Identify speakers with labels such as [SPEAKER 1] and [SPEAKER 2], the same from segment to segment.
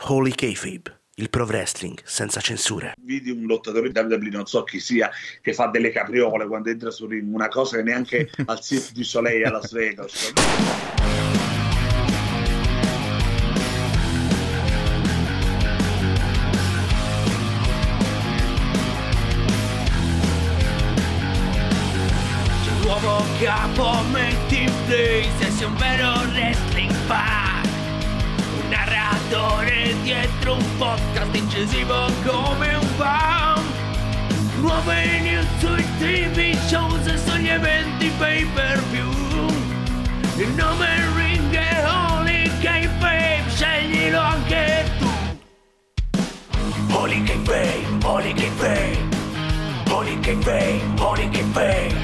[SPEAKER 1] Holy Kayfabe, il pro wrestling senza censure.
[SPEAKER 2] Vidi un lottatore di WWE, non so chi sia, che fa delle capriole quando entra su ring, una cosa che neanche al Cirque du Soleil a Las Vegas.
[SPEAKER 3] Nuovo capo metti in play se sei un vero wrestling fan Un narratore dietro un podcast incisivo come un fan Nuove news sui tv shows e sugli eventi pay per view Il nome ring è Holy K-Babe, sceglilo anche tu. Holy K-Babe, Holy K-Babe Holy K-Babe, Holy K-Babe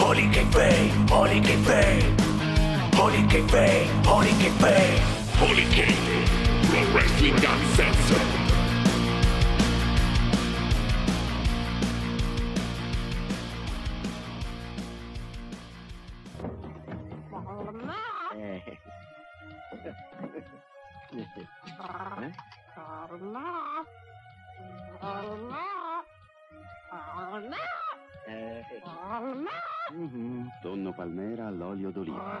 [SPEAKER 3] Holy K-Babe, Holy K-Babe Holy K-Babe, Holy K-Babe
[SPEAKER 4] Holy K-Babe, Pro Wrestling Uncensored.
[SPEAKER 5] Tonno palmera all'olio d'oliva.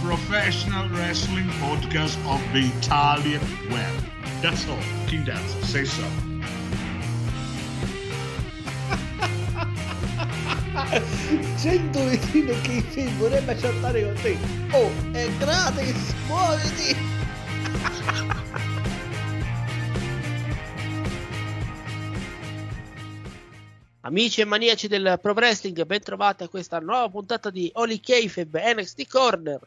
[SPEAKER 6] professional wrestling podcast of the Italian web. That's all. King Dance, say so.
[SPEAKER 7] 100 vicino che sì, vorrebbe chattare con te. Oh, è gratis, muoviti!
[SPEAKER 8] Amici e maniaci del Pro Wrestling, ben trovati a questa nuova puntata di Holy Kayfabe NXT Corner.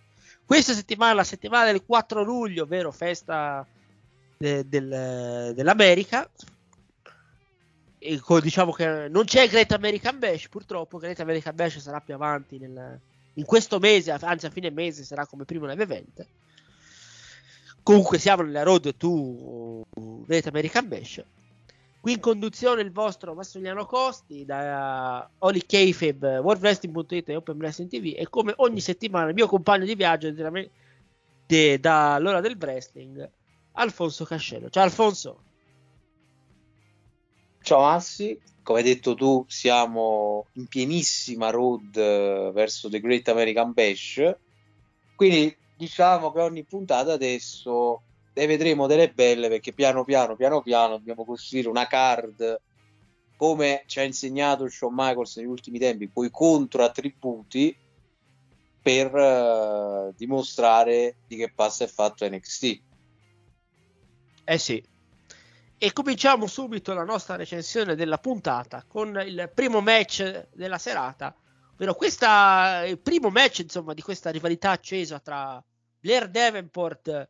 [SPEAKER 8] Questa settimana, la settimana del 4 luglio, ovvero festa de- del- dell'America. E co- diciamo che non c'è Great American Bash, purtroppo. Great American Bash sarà più avanti nel- in questo mese, anzi a fine mese sarà come primo live event. Comunque siamo nella road to Great American Bash. Qui in conduzione il vostro Massimiliano Costi da Holy Kayfabe, WorldWrestling.it e Open Wrestling TV e come ogni settimana il mio compagno di viaggio dall'ora del wrestling, Alfonso Cascello. Ciao Alfonso.
[SPEAKER 9] Ciao Massi, come hai detto tu siamo in pienissima road eh, verso The Great American Bash, quindi diciamo che ogni puntata adesso ne vedremo delle belle perché piano piano, piano piano dobbiamo costruire una card come ci ha insegnato Shawn Michaels negli ultimi tempi, con i controattributi per eh, dimostrare di che passa è fatto NXT.
[SPEAKER 8] Eh sì. E cominciamo subito la nostra recensione della puntata con il primo match della serata, ovvero questa, il primo match insomma, di questa rivalità accesa tra Blair Davenport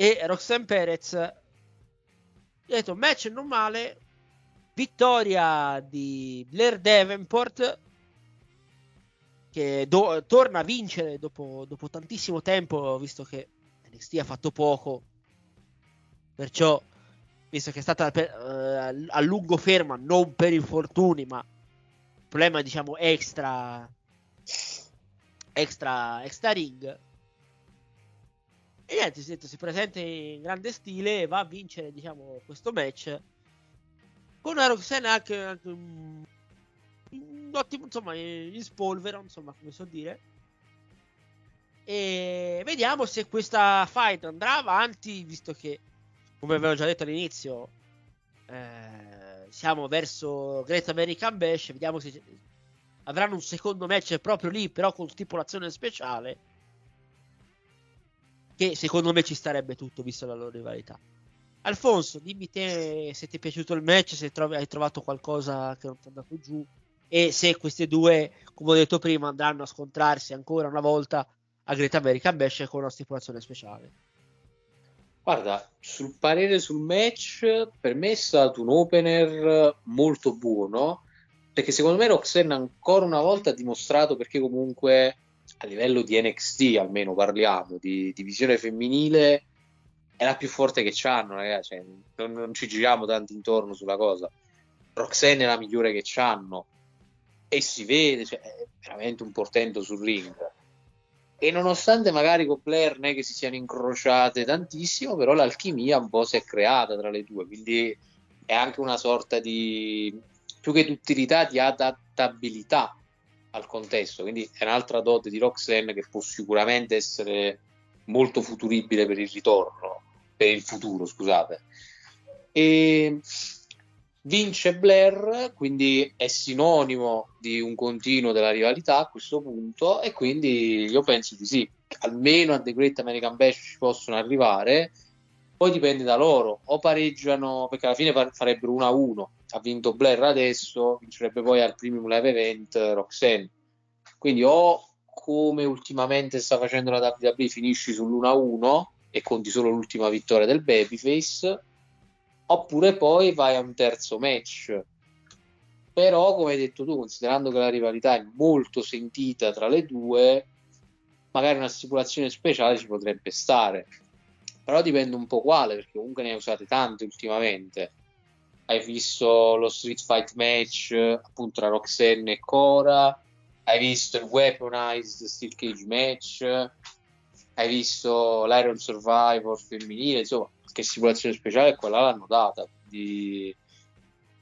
[SPEAKER 8] e Roxanne Perez. Ho detto match non male, vittoria di Blair Davenport che do- torna a vincere dopo, dopo tantissimo tempo, visto che NXT ha fatto poco, perciò visto che è stata per- eh, a lungo ferma, non per infortuni, ma problema diciamo extra extra extra ring. E niente, si, si presenta in grande stile e va a vincere diciamo questo match con una Roxanne anche, anche un, un ottimo insomma in spolvero insomma come so dire E vediamo se questa fight andrà avanti, visto che, come avevo già detto all'inizio, eh, siamo verso Great American Bash. Vediamo se avranno un secondo match proprio lì, però con stipulazione speciale. Che secondo me ci starebbe tutto, visto la loro rivalità. Alfonso, dimmi te se ti è piaciuto il match, se trovi, hai trovato qualcosa che non ti è andato giù e se questi due, come ho detto prima, andranno a scontrarsi ancora una volta a Great American Bash con una stipulazione speciale.
[SPEAKER 9] Guarda, sul parere sul match, per me è stato un opener molto buono, perché secondo me Roxanne ancora una volta ha dimostrato perché comunque a livello di NXT almeno parliamo, di divisione femminile, è la più forte che c'hanno, ragazzi. Cioè, non, non, ci giriamo tanto intorno sulla cosa. Roxanne è la migliore che c'hanno e si vede, cioè, è veramente un portento sul ring. E nonostante magari con Blair non che si siano incrociate tantissimo, però l'alchimia un po' si è creata tra le due, quindi è anche una sorta di più che d'utilità di adattabilità al contesto. Quindi è un'altra dote di Roxanne che può sicuramente essere molto futuribile per il ritorno per il futuro, scusate. E vince Blair, quindi è sinonimo di un continuo della rivalità a questo punto e quindi io penso di sì, almeno a The Great American Bash ci possono arrivare, poi dipende da loro, o pareggiano, perché alla fine farebbero 1-1, ha vinto Blair adesso, vincerebbe poi al Premium Live Event Roxanne, quindi o come ultimamente sta facendo la WWE finisci sull'1-1 e conti solo l'ultima vittoria del Babyface, oppure poi vai a un terzo match. Però, come hai detto tu, considerando che la rivalità è molto sentita tra le due, magari una stipulazione speciale ci potrebbe stare. Però dipende un po' quale, perché comunque ne hai usate tante ultimamente. Hai visto lo Street Fight match appunto tra Roxanne e Cora, hai visto il Weaponized Steel Cage match, hai visto l'Iron Survivor femminile, insomma, che simulazione speciale quella l'hanno data. Quindi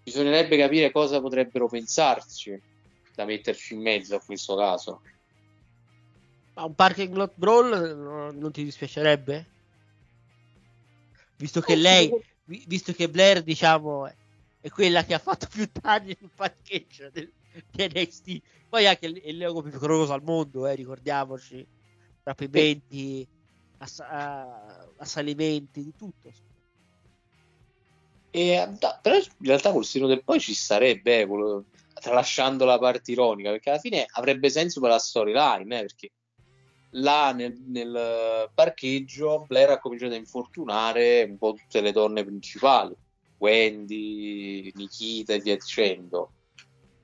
[SPEAKER 9] bisognerebbe capire cosa potrebbero pensarci da metterci in mezzo a questo caso.
[SPEAKER 8] Ma un parking lot brawl non ti dispiacerebbe? Visto che eh, visto che Blair, diciamo, è quella che ha fatto più danni sul parcheggio del, di NXT, poi anche il, il logo più pericoloso al mondo, eh, ricordiamoci. Rapimenti, ass- assalimenti, di tutto.
[SPEAKER 9] E, da, però in realtà col seno del poi ci starebbe, eh, quello, tralasciando la parte ironica, perché alla fine avrebbe senso per la storyline, eh, perché là nel, nel, parcheggio Blair ha cominciato a infortunare un po' tutte le donne principali, Wendy, Nikita e via dicendo.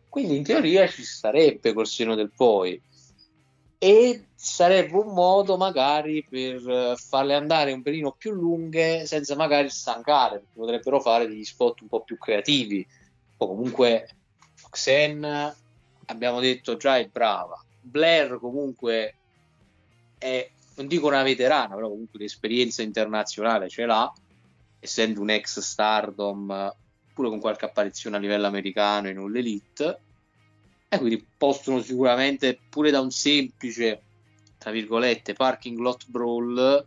[SPEAKER 9] Quindi in teoria ci starebbe col seno del poi e sarebbe un modo magari per eh, farle andare un pelino più lunghe senza magari stancare, perché potrebbero fare degli spot un po' più creativi. O comunque Xen abbiamo detto già è brava. Blair comunque è, non dico una veterana, però comunque l'esperienza internazionale ce l'ha, essendo un ex stardom, pure con qualche apparizione a livello americano in un elite. E quindi possono sicuramente pure da un semplice tra virgolette parking lot brawl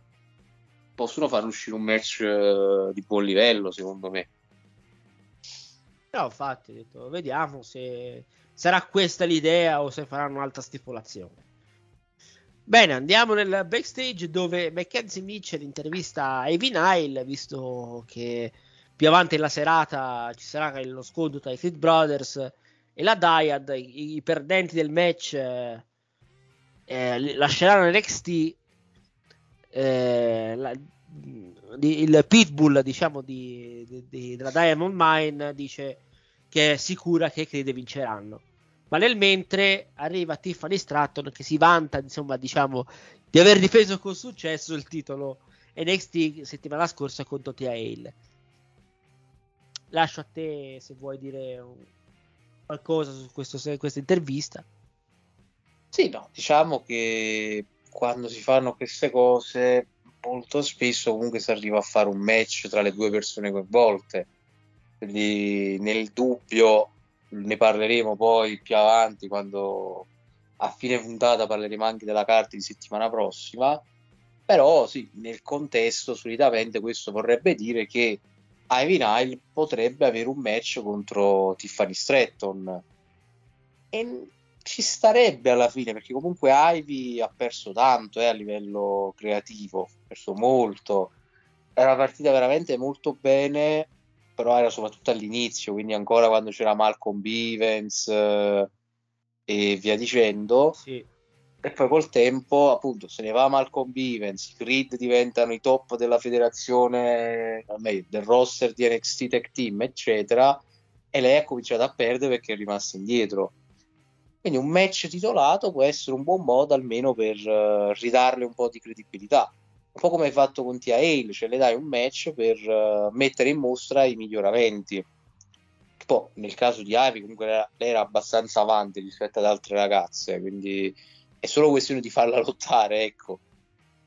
[SPEAKER 9] possono far uscire un match uh, di buon livello secondo me.
[SPEAKER 8] No infatti detto, vediamo se sarà questa l'idea o se faranno un'altra stipulazione Bene, andiamo nel backstage dove Mackenzie Mitchell intervista Evie Nile, visto che più avanti nella serata ci sarà lo scontro tra i Fit Brothers e la Dyad, i, perdenti del match eh, lasceranno NXT eh, la, il pitbull diciamo di, di, di, della Diamond Mine dice che è sicura che crede vinceranno ma nel mentre arriva Tiffany Stratton che si vanta insomma diciamo di aver difeso con successo il titolo NXT settimana scorsa contro Tia Hale lascio a te se vuoi dire qualcosa su questo, questa intervista.
[SPEAKER 9] Sì, no, diciamo che quando si fanno queste cose molto spesso comunque si arriva a fare un match tra le due persone coinvolte. Quindi nel dubbio ne parleremo poi più avanti quando a fine puntata parleremo anche della carta di settimana prossima. Però sì, nel contesto solitamente questo vorrebbe dire che Ivy Nile potrebbe avere un match contro Tiffany Stratton. E ci starebbe alla fine, perché comunque Ivy ha perso tanto eh, a livello creativo, ha perso molto. Era partita veramente molto bene, però era soprattutto all'inizio, quindi ancora quando c'era Malcolm Bivens eh, e via dicendo.
[SPEAKER 8] Sì.
[SPEAKER 9] E poi col tempo, appunto, se ne va Malcolm Bivens, i grid diventano i top della federazione, meglio, del roster di NXT Tech Team, eccetera, e lei ha cominciato a perdere perché è rimasta indietro. Quindi un match titolato può essere un buon modo almeno per uh, ridarle un po' di credibilità. Un po' come hai fatto con Tia Hale, cioè le dai un match per uh, mettere in mostra i miglioramenti. Poi nel caso di Ivy comunque era, lei era abbastanza avanti rispetto ad altre ragazze, quindi è solo questione di farla lottare, ecco.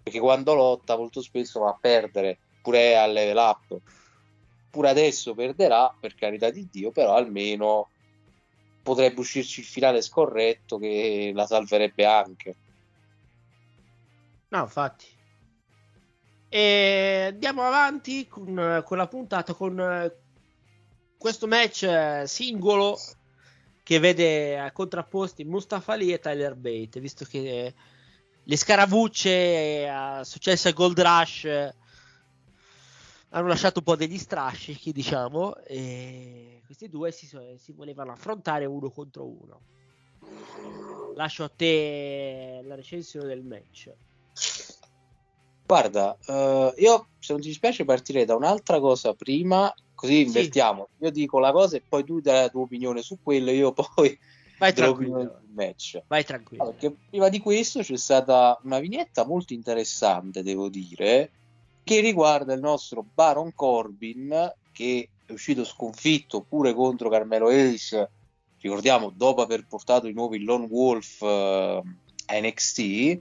[SPEAKER 9] Perché quando lotta molto spesso va a perdere, pure al level up. Pure adesso perderà, per carità di Dio, però almeno potrebbe uscirci il finale scorretto che la salverebbe anche.
[SPEAKER 8] No, infatti. E andiamo avanti con, con la puntata con questo match singolo che vede contrapposti Mustafa Ali e Tyler Bate, visto che le scaramucce uh, successe a Gold Rush hanno lasciato un po' degli strascichi, diciamo, e questi due si, si, volevano affrontare uno contro uno. Lascio a te la recensione del match.
[SPEAKER 9] Guarda, uh, io se non ti dispiace partirei da un'altra cosa prima, così invertiamo. Sì. Io dico la cosa e poi tu dai la tua opinione su quello, io poi
[SPEAKER 8] Vai tranquillo.
[SPEAKER 9] match.
[SPEAKER 8] Vai tranquillo.
[SPEAKER 9] Allora, prima di questo c'è stata una vignetta molto interessante, devo dire, che riguarda il nostro Baron Corbin che è uscito sconfitto pure contro Carmelo Ace ricordiamo dopo aver portato i nuovi Lone Wolf a NXT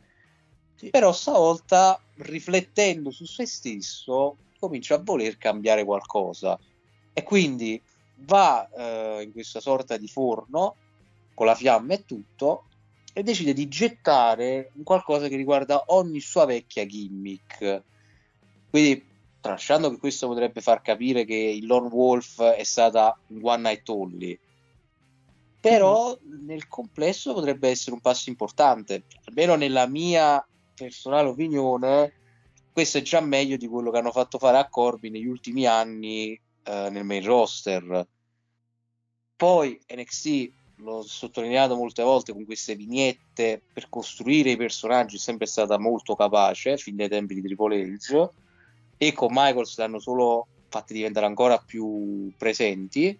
[SPEAKER 9] sì. però stavolta riflettendo su se stesso comincia a voler cambiare qualcosa e quindi va uh, in questa sorta di forno con la fiamma e tutto e decide di gettare qualcosa che riguarda ogni sua vecchia gimmick quindi, tralasciando che questo potrebbe far capire che il Lone Wolf è stata un one night only, però mm. nel complesso potrebbe essere un passo importante, almeno nella mia personale opinione. Questo è già meglio di quello che hanno fatto fare a Corby negli ultimi anni eh, nel main roster. Poi NXT l'ho sottolineato molte volte con queste vignette per costruire i personaggi è sempre stata molto capace fin dai tempi di Triple H e con Michaels li hanno solo fatti diventare ancora più presenti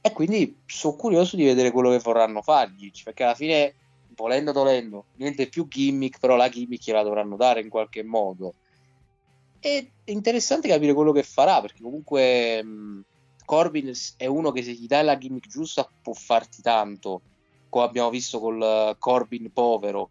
[SPEAKER 9] e quindi sono curioso di vedere quello che vorranno fargli perché alla fine volendo dolendo niente più gimmick però la gimmick la dovranno dare in qualche modo è interessante capire quello che farà perché comunque mh, Corbin è uno che se gli dai la gimmick giusta può farti tanto come abbiamo visto col Corbin povero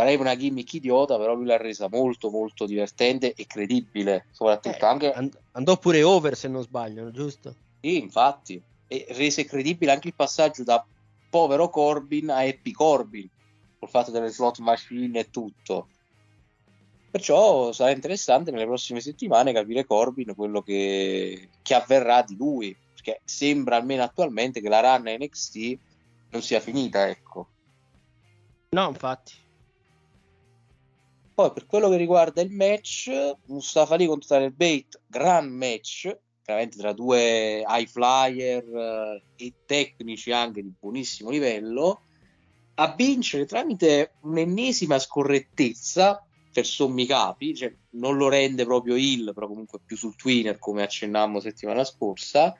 [SPEAKER 9] pareva una gimmick idiota, però lui l'ha resa molto molto divertente e credibile, soprattutto eh, anche...
[SPEAKER 8] And- andò pure over se non sbaglio, giusto?
[SPEAKER 9] Sì, infatti, e rese credibile anche il passaggio da povero Corbin a Happy Corbin, col fatto delle slot machine e tutto. Perciò sarà interessante nelle prossime settimane capire Corbin quello che, che avverrà di lui, perché sembra almeno attualmente che la run NXT non sia finita, ecco.
[SPEAKER 8] No, infatti.
[SPEAKER 9] Poi per quello che riguarda il match, Mustafa Ali contro Tyler Bate, gran match, veramente tra due high flyer eh, e tecnici anche di buonissimo livello, a vincere tramite un'ennesima scorrettezza per sommi capi, cioè non lo rende proprio il, però comunque più sul twinner come accennammo settimana scorsa.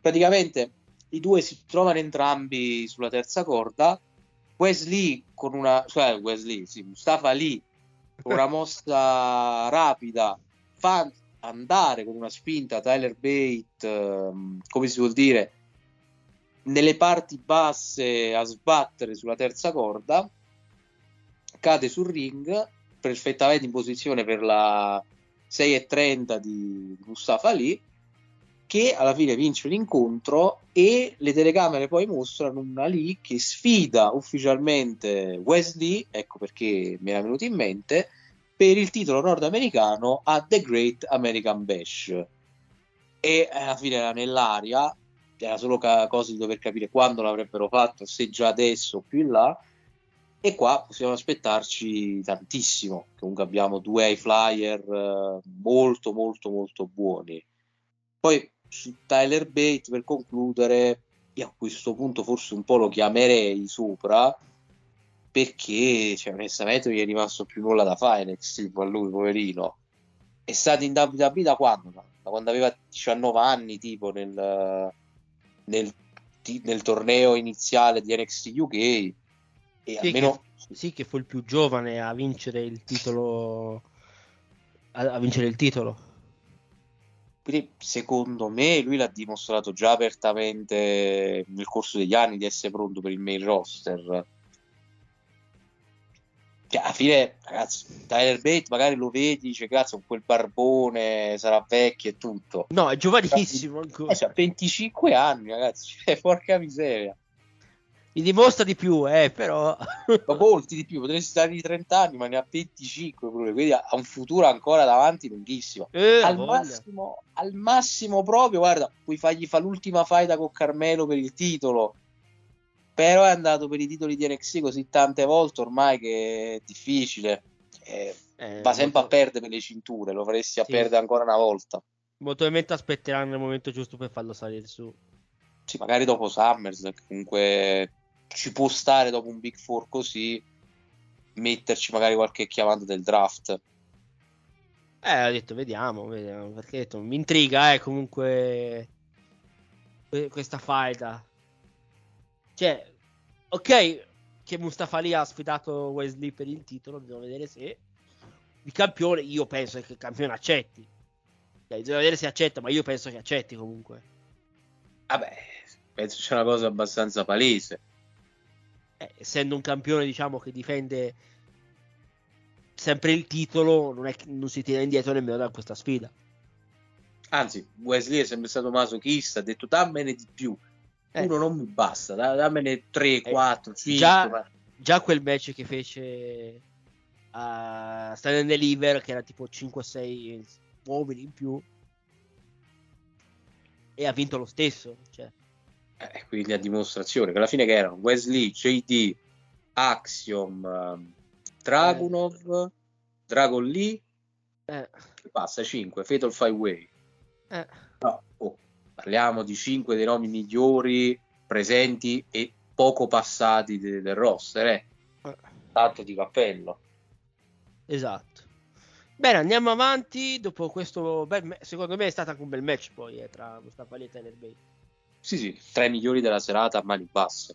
[SPEAKER 9] Praticamente i due si trovano entrambi sulla terza corda. Wesley con una, cioè Wesley, sì, Mustafa Ali una mossa rapida fa andare con una spinta Tyler Bate, ehm, come si vuol dire, nelle parti basse a sbattere sulla terza corda, cade sul ring perfettamente in posizione per la 6.30 di Mustafa Ali che alla fine vince l'incontro e le telecamere poi mostrano una lì che sfida ufficialmente Wesley, ecco perché mi era venuto in mente, per il titolo nordamericano a The Great American Bash. E alla fine era nell'aria, era solo ca- cosa di dover capire quando l'avrebbero fatto, se già adesso o più in là. E qua possiamo aspettarci tantissimo. Comunque abbiamo due high flyer eh, molto, molto, molto buoni. Poi su Tyler Bate, per concludere, io a questo punto forse un po' lo chiamerei sopra perché cioè, onestamente non gli è rimasto più nulla da fare NXT a lui, poverino. È stato in WWE da quando? Da quando aveva 19 anni, tipo nel, nel, nel torneo iniziale di NXT UK. E
[SPEAKER 8] Sì,
[SPEAKER 9] almeno
[SPEAKER 8] che, sì, che fu il più giovane a vincere il titolo. A, a vincere il titolo.
[SPEAKER 9] Quindi, secondo me lui l'ha dimostrato già apertamente nel corso degli anni di essere pronto per il main roster. Cioè, alla fine, ragazzi, Tyler Bate magari lo vedi, dice cazzo, con quel barbone sarà vecchio e tutto.
[SPEAKER 8] No, è giovanissimo ancora.
[SPEAKER 9] Eh, cioè, 25 anni, ragazzi, cioè, porca miseria.
[SPEAKER 8] Mi dimostra di più, eh, però.
[SPEAKER 9] Ma molti di più, potresti stare di 30 anni, ma ne ha 25 pure, quindi ha un futuro ancora davanti lunghissimo.
[SPEAKER 8] Eh,
[SPEAKER 9] al, massimo, al massimo proprio, guarda, puoi fargli fa l'ultima faida con Carmelo per il titolo, però è andato per i titoli di NXT così tante volte ormai che è difficile. Eh,
[SPEAKER 8] Eh,
[SPEAKER 9] va sempre
[SPEAKER 8] molto-
[SPEAKER 9] a perdere per le cinture, lo faresti a
[SPEAKER 8] Sì.
[SPEAKER 9] perdere ancora una volta.
[SPEAKER 8] Molto probabilmente aspetteranno il momento giusto per farlo salire su.
[SPEAKER 9] Sì, magari dopo Summers, comunque ci può stare dopo un Big Four così, metterci magari qualche chiamata del draft.
[SPEAKER 8] Eh, ho detto, vediamo, vediamo, perché detto, mi intriga, eh, comunque que- questa faida. Cioè, ok che Mustafa Ali ha sfidato Wesley per il titolo, bisogna vedere se il campione, io penso che il campione accetti. Cioè, bisogna vedere se accetta, ma io penso che accetti comunque.
[SPEAKER 9] Vabbè, penso sia una cosa abbastanza palese.
[SPEAKER 8] Eh, essendo un campione, diciamo, che difende sempre il titolo, non, è non si tira indietro nemmeno da questa sfida.
[SPEAKER 9] Anzi, Wesley è sempre stato masochista, ha detto dammene di più.
[SPEAKER 8] Eh.
[SPEAKER 9] Uno non mi basta, da- dammene 3, 4, 5.
[SPEAKER 8] già, già quel match che fece a Stand and Deliver, che era tipo 5-6 uomini in più, e ha vinto lo stesso. Cioè,
[SPEAKER 9] Eh, quindi a dimostrazione che alla fine che erano Wesley, JD, Axiom, ehm, Dragunov, Dragon Lee,
[SPEAKER 8] eh,
[SPEAKER 9] che passa 5, Fatal Five Way.
[SPEAKER 8] eh,
[SPEAKER 9] parliamo di 5 dei nomi migliori presenti e poco passati de- del roster, eh.
[SPEAKER 8] Eh.
[SPEAKER 9] Tanto di cappello.
[SPEAKER 8] esatto. Bene, andiamo avanti. Dopo questo bel ma- secondo me è stato anche un bel match poi eh, tra Mustafa Ali e Tyler Bate.
[SPEAKER 9] Sì, sì, tra i migliori della serata a mani basse.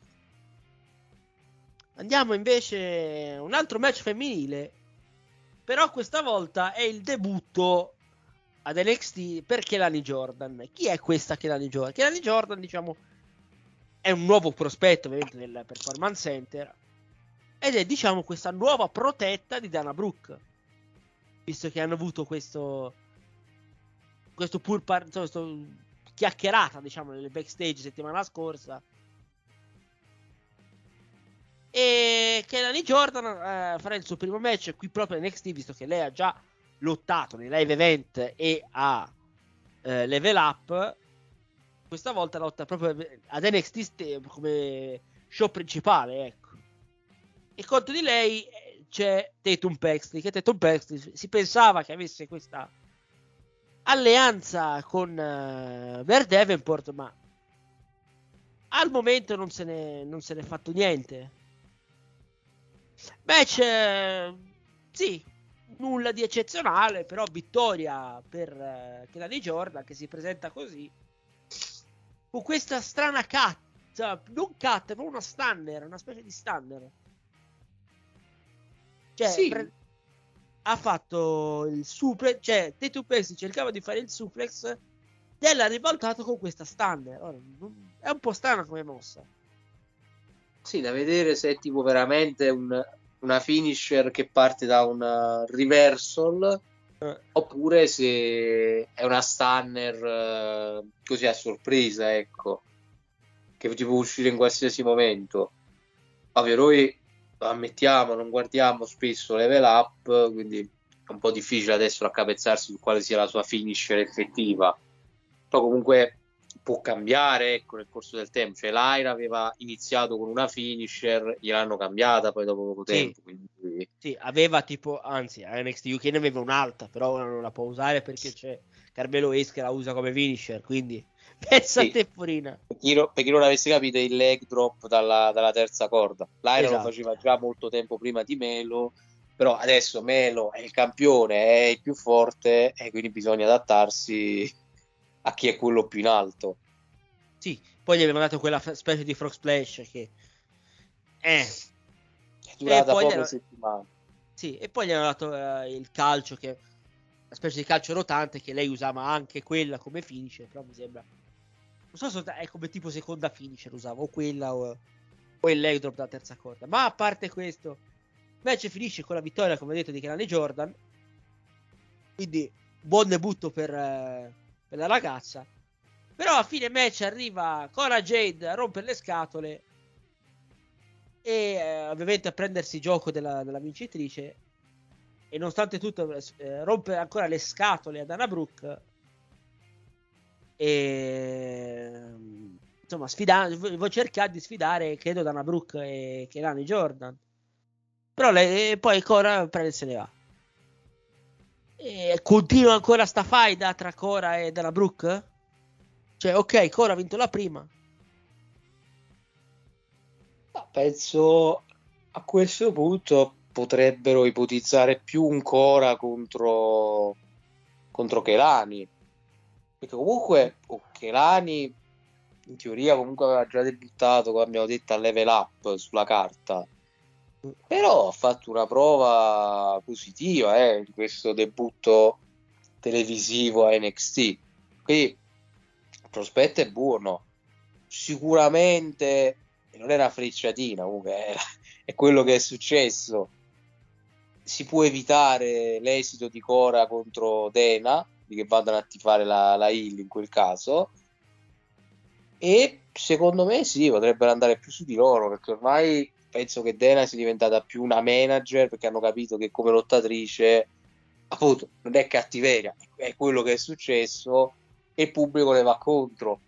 [SPEAKER 8] Andiamo invece a un altro match femminile. Però questa volta è il debutto ad NXT per Kelani Jordan. Chi è questa Kelani Jordan? Kelani Jordan, diciamo, è un nuovo prospetto ovviamente del Performance Center. Ed è, diciamo, questa nuova protetta di Dana Brooke. Visto che hanno avuto questo. Questo pur par- insomma, questo chiacchierata, diciamo, nel backstage settimana scorsa. E Kelani Jordan eh, farà il suo primo match qui proprio in NXT, visto che lei ha già lottato nei live event e a eh, Level Up. Questa volta lotta proprio ad NXT come show principale, ecco. E contro di lei eh, c'è Tatum Paxley, che Tatum Paxley si pensava che avesse questa alleanza con uh, Bear Davenport, ma al momento non se ne, non se ne è fatto niente. Match, eh, sì, nulla di eccezionale, però vittoria per eh, Kelani Jordan che si presenta così. Con questa strana cut, cioè, non cut, ma una stunner, una specie di stunner. Cioè,
[SPEAKER 9] Sì.
[SPEAKER 8] pre- ha fatto il suplex, cioè Tatum Paxley cercava di fare il suplex e l'ha ribaltato con questa stunner. Ora, è un po' strana come mossa.
[SPEAKER 9] Sì, da vedere se è tipo veramente un- una finisher che parte da un uh, reversal
[SPEAKER 8] Eh.
[SPEAKER 9] Oppure se è una stunner eh, così a sorpresa, ecco, che ti può uscire in qualsiasi momento. Ovvio, noi ammettiamo, non guardiamo spesso level up, quindi è un po' difficile adesso raccapezzarsi su quale sia la sua finisher effettiva. Però comunque può cambiare ecco, nel corso del tempo. Cioè, Lyra aveva iniziato con una finisher, gliel'hanno cambiata poi dopo poco
[SPEAKER 8] Sì.
[SPEAKER 9] tempo. Quindi...
[SPEAKER 8] Sì, aveva tipo, anzi, NXT UK ne aveva un'alta, però ora non la può usare perché c'è Carmelo Ace che la usa come finisher, quindi pensa
[SPEAKER 9] Sì.
[SPEAKER 8] a te Purina.
[SPEAKER 9] Per chi, no- per chi non avesse capito, il leg drop dalla, dalla terza corda. Lyra
[SPEAKER 8] Esatto.
[SPEAKER 9] lo faceva già molto tempo prima di Melo, però adesso Melo è il campione, è il più forte e quindi bisogna adattarsi a chi è quello più in alto.
[SPEAKER 8] Sì, poi gli avevano dato quella specie di frog splash che... Eh,
[SPEAKER 9] È durata poche
[SPEAKER 8] era-
[SPEAKER 9] settimane.
[SPEAKER 8] sì, e poi gli hanno dato eh, il calcio che... Una specie di calcio rotante che lei usava anche quella come finisher, però mi sembra... Non so se è come tipo seconda finisher usava, o quella o, o il leg drop da terza corda. Ma a parte questo, match finisce con la vittoria, come detto, di Kelani Jordan. Quindi buon debutto per, eh, per la ragazza. Però a fine match arriva Cora Jade a rompere le scatole e eh, ovviamente a prendersi gioco della, della vincitrice. E nonostante tutto, eh, rompe ancora le scatole ad Anna Brooke. E insomma, sfidando, cercare di sfidare, credo, Dana Brooke e Kelani Jordan. Però lei, poi Cora prende se ne va. E continua ancora sta faida tra Cora e Dana Brooke? Cioè, ok, Cora ha vinto la prima.
[SPEAKER 9] Ma penso a questo punto potrebbero ipotizzare più un Cora contro, contro Kelani. Perché comunque oh, Kelani in teoria comunque aveva già debuttato, come abbiamo detto, a level up sulla carta. Però ha fatto una prova positiva eh, in questo debutto televisivo a NXT. Quindi il prospetto è buono. Sicuramente non è una frecciatina, comunque è, è quello che è successo. Si può evitare l'esito di Cora contro Dena, che vadano a tifare la, la Hill in quel caso. E secondo me sì, potrebbero andare più su di loro, perché ormai penso che Dena sia diventata più una manager, perché hanno capito che come lottatrice, appunto, non è cattiveria, è quello che è successo e il pubblico le va contro.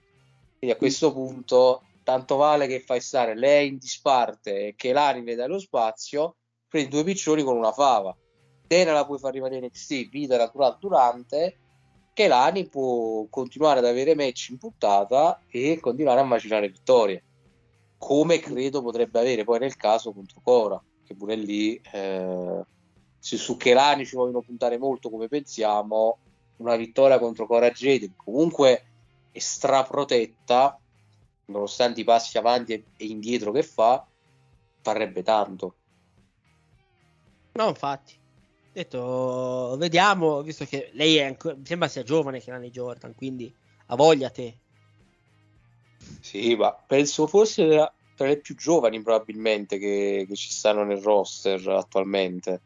[SPEAKER 9] Quindi a questo punto tanto vale che fai stare lei in disparte e che l'anime dallo spazio, prendi due piccioni con una fava. Dena la puoi far rimanere in NXT, vita natural durante, che l'Ani può continuare ad avere match in puntata e continuare a macinare vittorie. Come credo potrebbe avere poi nel caso contro Cora, che pure lì eh, se su Kelani ci vogliono puntare molto come pensiamo, una vittoria contro Cora Jade, comunque è straprotetta, nonostante i passi avanti e, indietro che fa, farebbe tanto.
[SPEAKER 8] No, infatti. Detto, vediamo, visto che lei è ancora, mi sembra sia giovane che Lani Jordan, quindi ha voglia te.
[SPEAKER 9] Sì, ma penso forse tra, tra le più giovani probabilmente che, che ci stanno nel roster attualmente.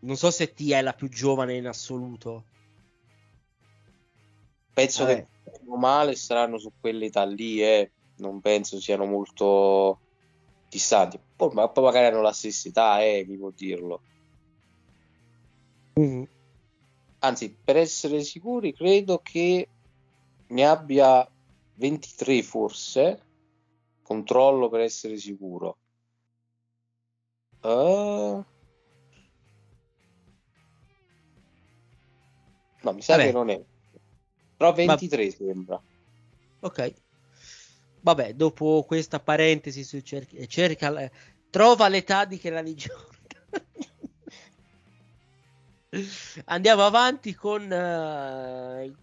[SPEAKER 8] Non so se Tia è la più giovane in assoluto.
[SPEAKER 9] Penso
[SPEAKER 8] Vabbè.
[SPEAKER 9] che male saranno su quell'età lì, eh. non penso siano molto distanti. Poi, ma poi magari hanno la stessa età, eh, chi può dirlo. Anzi, per essere sicuri, credo che ne abbia 23 forse. Controllo per essere sicuro. Eh, No, mi sa
[SPEAKER 8] Vabbè.
[SPEAKER 9] che non è. Però 23 sembra.
[SPEAKER 8] Ok. Vabbè, dopo questa parentesi su cerca, cerca la- trova l'età di Kelani Jordan. Andiamo avanti con eh,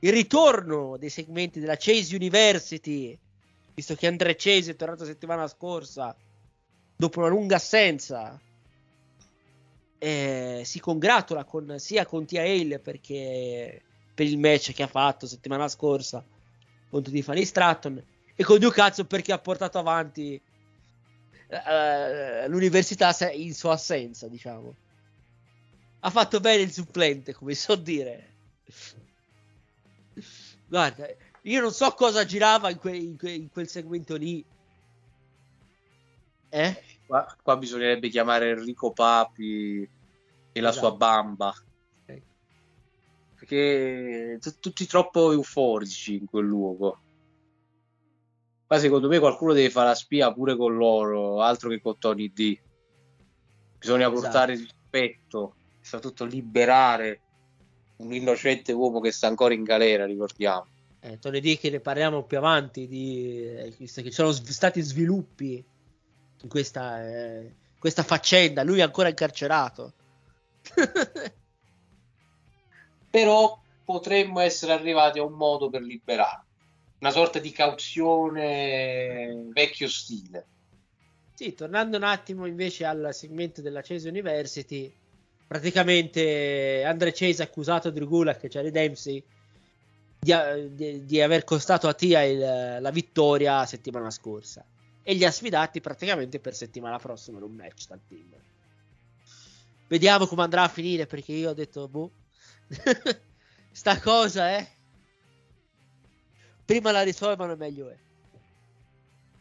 [SPEAKER 8] il ritorno dei segmenti della Chase University, visto che Andre Chase è tornato settimana scorsa dopo una lunga assenza. Eh, si congratula con, sia con Tia Hale perché per il match che ha fatto settimana scorsa contro Tiffany Stratton e con Ducazzo perché ha portato avanti eh, l'università in sua assenza, diciamo. ha fatto bene il supplente, come so dire. Guarda, io non so cosa girava in, que- in que- in quel segmento lì. Eh?
[SPEAKER 9] Qua, qua bisognerebbe chiamare Enrico Papi e la
[SPEAKER 8] Esatto.
[SPEAKER 9] sua bamba. Perché t- tutti troppo euforici in quel luogo. Ma secondo me qualcuno deve fare la spia pure con loro, altro che con Tony D. Bisogna
[SPEAKER 8] Esatto.
[SPEAKER 9] portare rispetto, soprattutto liberare un innocente uomo che sta ancora in galera, ricordiamo.
[SPEAKER 8] Eh, Tony che ne parliamo più avanti di eh, visto che ci sono stati sviluppi in questa, eh, questa faccenda, lui è ancora incarcerato.
[SPEAKER 9] Però potremmo essere arrivati a un modo per liberarlo. Una sorta di cauzione vecchio stile.
[SPEAKER 8] Sì, tornando un attimo invece al segmento della Chase University, praticamente Andre Chase ha accusato Drew Gulak Charlie Dempsey di, di- di aver costato a Tia il- la vittoria settimana scorsa e li ha sfidati praticamente per settimana prossima in un match dal team. Vediamo come andrà a finire perché io ho detto, boh, sta cosa, eh. Prima la risolvano meglio è.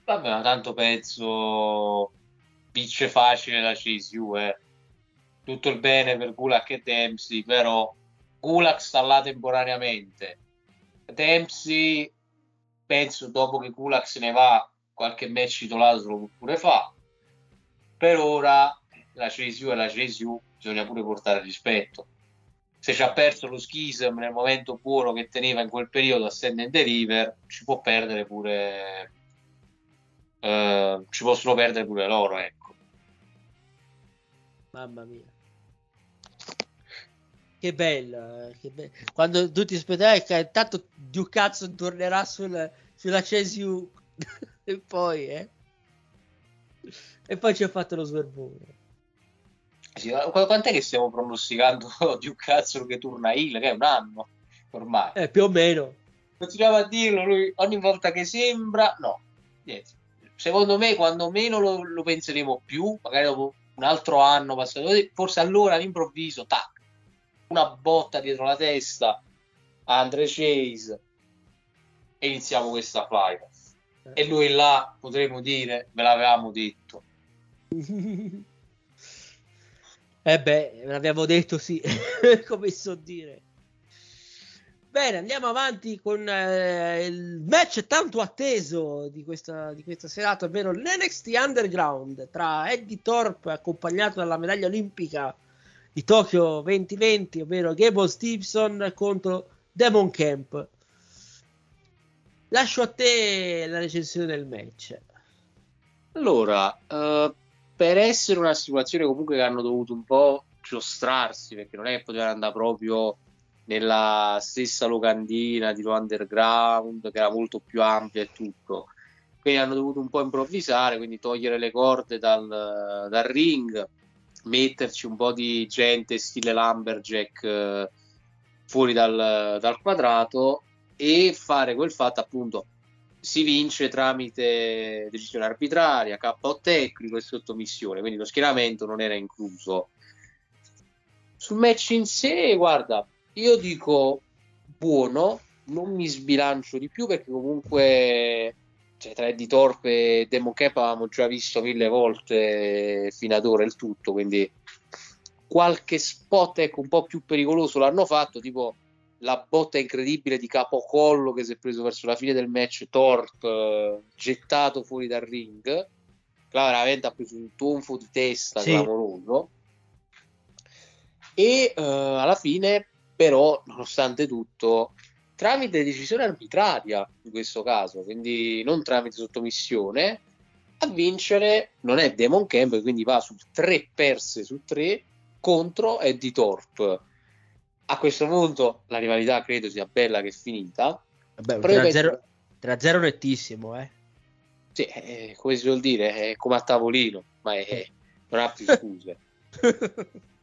[SPEAKER 9] Vabbè, ma tanto penso vince facile la CSU, eh. Tutto il bene per Gulak e Dempsey, però Gulak sta là temporaneamente. Dempsey, penso dopo che Gulak se ne va, qualche match titolato lo pure fa. Per ora la CSU è la CSU, bisogna pure portare rispetto. Se ci ha perso lo schism nel momento buono che teneva in quel periodo a Send and Deliver, ci può perdere pure eh, ci possono perdere pure loro, ecco.
[SPEAKER 8] Mamma mia. Che bello, eh, che be- quando tu ti aspettavi che intanto Duke Hudson tornerà sul- sulla CSU e poi, eh. E poi ci ha fatto lo sverbone.
[SPEAKER 9] Sì, quant'è che stiamo pronosticando di un cazzo che torna Hill? Che è un anno ormai.
[SPEAKER 8] Eh, più o meno.
[SPEAKER 9] Continuiamo a dirlo lui ogni volta che sembra. No, niente. Secondo me, quando meno lo, lo penseremo più, magari dopo un altro anno passato, forse allora all'improvviso, tac, una botta dietro la testa a Andre Chase e iniziamo questa fight. E noi là potremo dire, ve l'avevamo detto.
[SPEAKER 8] Eh beh, l'abbiamo detto sì, come so dire. Bene, andiamo avanti con eh, il match tanto atteso di questa, di questa serata, ovvero l'NXT Underground tra Eddie Thorpe accompagnato dalla medaglia olimpica di Tokyo 2020, ovvero Gable Stevenson contro Demon Camp. Lascio a te la recensione del match.
[SPEAKER 9] Allora, eh, per essere una situazione comunque che hanno dovuto un po' giostrarsi, perché non è che potevano andare proprio nella stessa locandina di Raw Underground, che era molto più ampia e tutto. Quindi hanno dovuto un po' improvvisare, quindi togliere le corde dal, dal ring, metterci un po' di gente stile Lumberjack eh, fuori dal, dal quadrato e fare quel fatto appunto si vince tramite decisione arbitraria, KO tecnico e sottomissione, quindi lo schieramento non era incluso. Sul match in sé, guarda, io dico buono, non mi sbilancio di più perché comunque cioè, tra Eddie Torpe e Demo Cap avevamo già visto mille volte fino ad ora il tutto, quindi qualche spot ecco, un po' più pericoloso l'hanno fatto, tipo la botta incredibile di capocollo che si è preso verso la fine del match Torp eh, gettato fuori dal ring là veramente ha preso un tonfo di testa
[SPEAKER 8] Sì.
[SPEAKER 9] clamoroso e eh, alla fine però nonostante tutto tramite decisione arbitraria in questo caso quindi non tramite sottomissione a vincere non è Demon Camp quindi va su tre perse su tre contro Eddie Torp a questo punto la rivalità credo sia bella che finita.
[SPEAKER 8] Vabbè,
[SPEAKER 9] io
[SPEAKER 8] 3-0
[SPEAKER 9] penso-
[SPEAKER 8] 3-0 nettissimo, eh.
[SPEAKER 9] Sì, eh, come si suol dire, è come a tavolino, ma è- non ha più scuse.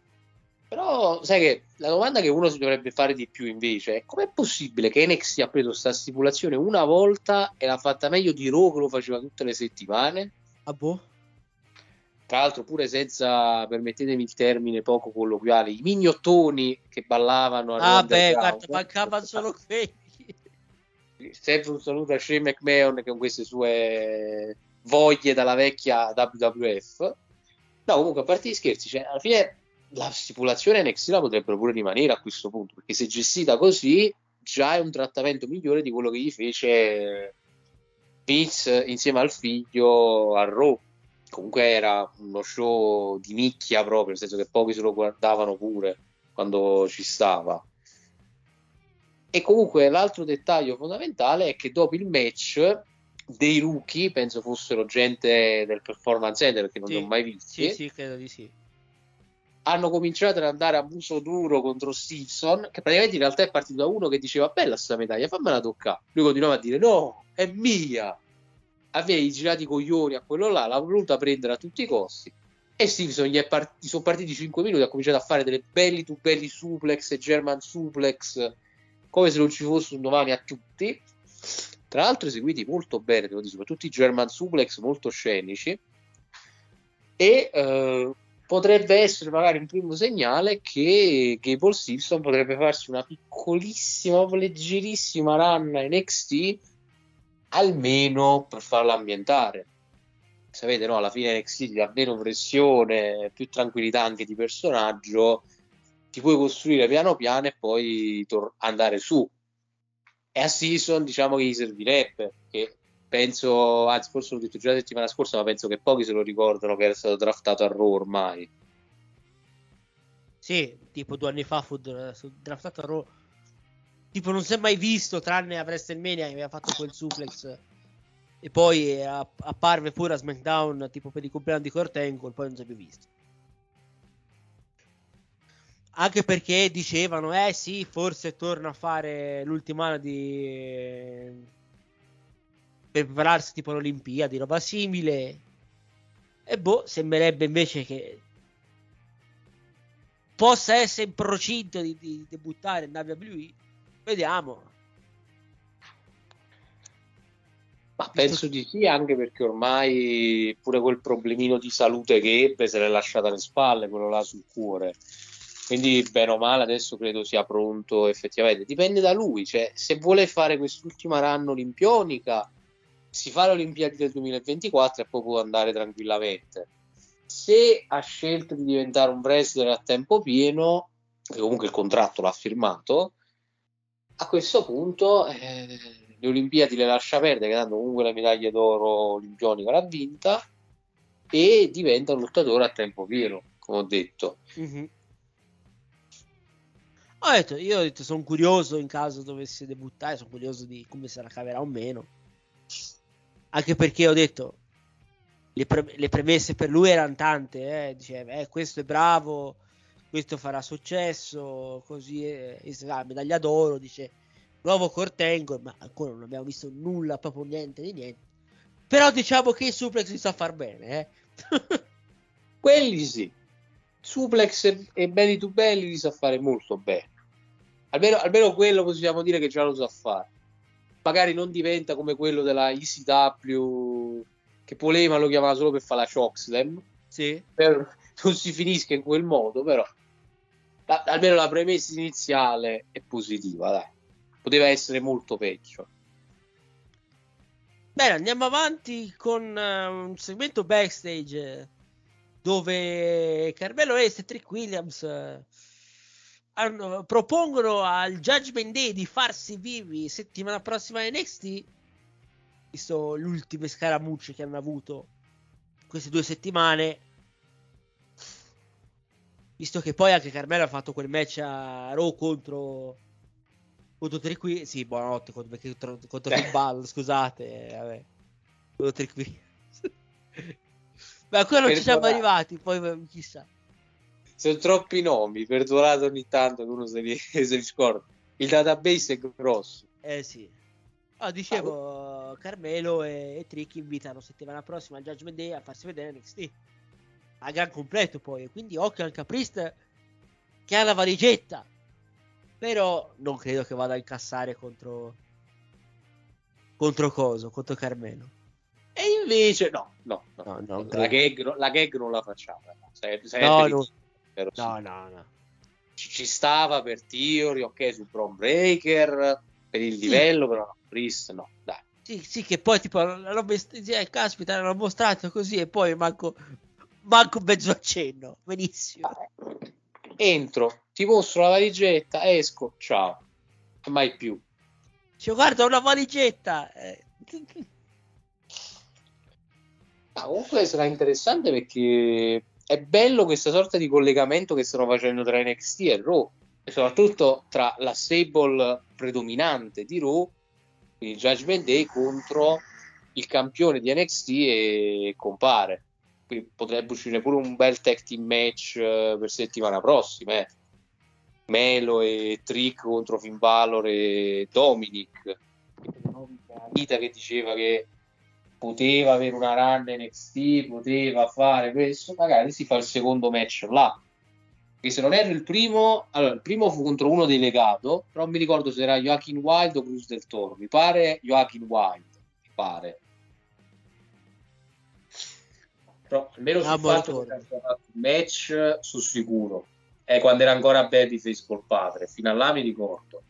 [SPEAKER 9] Però, sai che la domanda che uno si dovrebbe fare di più invece è com'è possibile che NXT ha preso sta stipulazione una volta e l'ha fatta meglio di Raw che lo faceva tutte le settimane?
[SPEAKER 8] Ah boh?
[SPEAKER 9] tra l'altro pure senza, permettetemi il termine poco colloquiale, i mignottoni che ballavano a
[SPEAKER 8] Ah, beh, guarda, mancavano solo quelli.
[SPEAKER 9] sempre un saluto a Shane McMahon che con queste sue voglie dalla vecchia WWF. No, comunque, a parte gli scherzi, cioè, alla fine la stipulazione NXT la potrebbero pure rimanere a questo punto, perché se gestita così già è un trattamento migliore di quello che gli fece Vince insieme al figlio a Raw. Comunque era uno show di nicchia proprio, nel senso che pochi se lo guardavano pure quando ci stava. E comunque l'altro dettaglio fondamentale è che dopo il match dei rookie, penso fossero gente del Performance Center perché non
[SPEAKER 8] Sì.
[SPEAKER 9] li ho mai visti,
[SPEAKER 8] Sì, sì, credo di sì.
[SPEAKER 9] Hanno cominciato ad andare a muso duro contro Stevenson, che praticamente in realtà è partito da uno che diceva bella sta medaglia, fammela toccare. Lui continuava a dire no, è mia. Avevi girato i coglioni a quello là, l'ha voluta prendere a tutti i costi. E Stevenson gli, part- gli sono partiti 5 minuti, ha cominciato a fare delle belli to belli suplex e German suplex, come se non ci fosse un domani a tutti. Tra l'altro eseguiti molto bene, devo dire, soprattutto i German suplex molto scenici. E eh, potrebbe essere magari un primo segnale che Gable Simpson potrebbe farsi una piccolissima, leggerissima run in NXT almeno per farla ambientare. Sapete, no, alla fine NXT ti dà meno pressione, più tranquillità anche di personaggio, ti puoi costruire piano piano e poi tor- andare su. E a Season diciamo che gli servirebbe, che penso, anzi forse l'ho detto già la settimana scorsa, ma penso che pochi se lo ricordano che era stato draftato a Raw ormai.
[SPEAKER 8] Sì, tipo due anni fa fu dra- fu draftato a Raw. Tipo non si è mai visto, tranne a WrestleMania che aveva fatto quel suplex. E poi app- apparve pure a SmackDown, tipo per il compleanno di Kurt Angle, poi non si è più visto. Anche perché dicevano, eh sì, forse torna a fare l'ultima di... prepararsi tipo all'Olimpiadi, roba simile. E boh, sembrerebbe invece che possa essere in procinto di, di debuttare in WWE. Vediamo.
[SPEAKER 9] Ma penso di sì, anche perché ormai pure quel problemino di salute che ebbe se l'è lasciata alle spalle, quello là sul cuore. Quindi, bene o male, adesso credo sia pronto effettivamente. Dipende da lui, cioè, se vuole fare quest'ultima run olimpionica, si fa le Olimpiadi del 2024 e poi può andare tranquillamente. Se ha scelto di diventare un wrestler a tempo pieno, e comunque il contratto l'ha firmato, a questo punto eh, le Olimpiadi le lascia perdere, che tanto comunque la medaglia d'oro olimpionica l'ha vinta, e diventa un lottatore a tempo pieno, come ho detto.
[SPEAKER 8] Mhm. Ho detto, io ho detto, sono curioso in caso dovesse debuttare, sono curioso di come se la caverà o meno. Anche perché ho detto, le, pre- le premesse per lui erano tante, eh, diceva, eh, questo è bravo, questo farà successo, così è, e sarà medaglia d'oro, dice, nuovo Cortengo, ma ancora non abbiamo visto nulla, proprio niente di niente. Però diciamo che il suplex si sa far bene, eh.
[SPEAKER 9] Quelli sì. Suplex e- e belli to belli li sa fare molto bene. Almeno, almeno quello possiamo dire che già lo sa fare. Magari non diventa come quello della ECW che Polema lo chiamava solo per fare la chokeslam.
[SPEAKER 8] Sì.
[SPEAKER 9] Per- non si finisca in quel modo, però la- almeno la premessa iniziale è positiva, dai. Poteva essere molto peggio.
[SPEAKER 8] Bene, andiamo avanti con eh, un segmento backstage eh, dove Carmelo Hayes e Trick Williams eh, hanno- propongono al Judgment Day di farsi vivi settimana prossima a NXT, visto le ultime scaramucce che hanno avuto queste due settimane. Visto che poi anche Carmelo ha fatto quel match a Raw contro contro Williams. Sì, buonanotte contro, contro, contro Finn Balor, scusate. eh, Vabbè. Contro Williams. Ma ancora non ci siamo arrivati, poi eh, chissà.
[SPEAKER 9] Sono troppi nomi, perdonate ogni tanto che uno se li, se li scorda. Il database è grosso.
[SPEAKER 8] Eh sì. Ah, dicevo, Carmelo e, e Trick invitano settimana prossima al Judgment Day a farsi vedere NXT. A gran completo poi. Quindi occhio al Caprist che ha la valigetta. Però non credo che vada a incassare contro... Contro Coso, contro Carmelo. E
[SPEAKER 9] Invece, no, no, no.
[SPEAKER 8] No, no,
[SPEAKER 9] la, gag, la gag non la facciamo. Se- se-
[SPEAKER 8] No,
[SPEAKER 9] per-
[SPEAKER 8] no.
[SPEAKER 9] Però sì.
[SPEAKER 8] No, no, no.
[SPEAKER 9] Ci, ci stava per Theory, ok, su Bron Breaker, per il livello, però no, Priest no, dai.
[SPEAKER 8] Sì, sì, che poi tipo l'hanno mest- eh, caspita, l'hanno mostrato così e poi manco, manco mezzo accenno. Benissimo.
[SPEAKER 9] Entro, ti mostro la valigetta, esco, ciao. Mai più.
[SPEAKER 8] Cioè, guarda una valigetta. eh.
[SPEAKER 9] Ma comunque sarà interessante perché è bello questa sorta di collegamento che stanno facendo tra NXT e Raw e soprattutto tra la stable predominante di Raw, quindi Judgment Day contro il campione di NXT e compare. Quindi potrebbe uscire pure un bel tag team match eh, per settimana prossima. eh. Melo e Trick contro Finn Balor e Dominic. Vita che diceva che poteva avere una run NXT, poteva fare questo, magari si fa il secondo match là. Perché se non era il primo, allora il primo fu contro uno dei legato, però non mi ricordo se era Joaquin Wild o Cruz del Toro. Mi pare Joaquin Wild, mi pare. Però almeno sul
[SPEAKER 8] Ah,
[SPEAKER 9] fatto che stato un match su sicuro. È quando era ancora Babyface col padre, fino a là mi ricordo.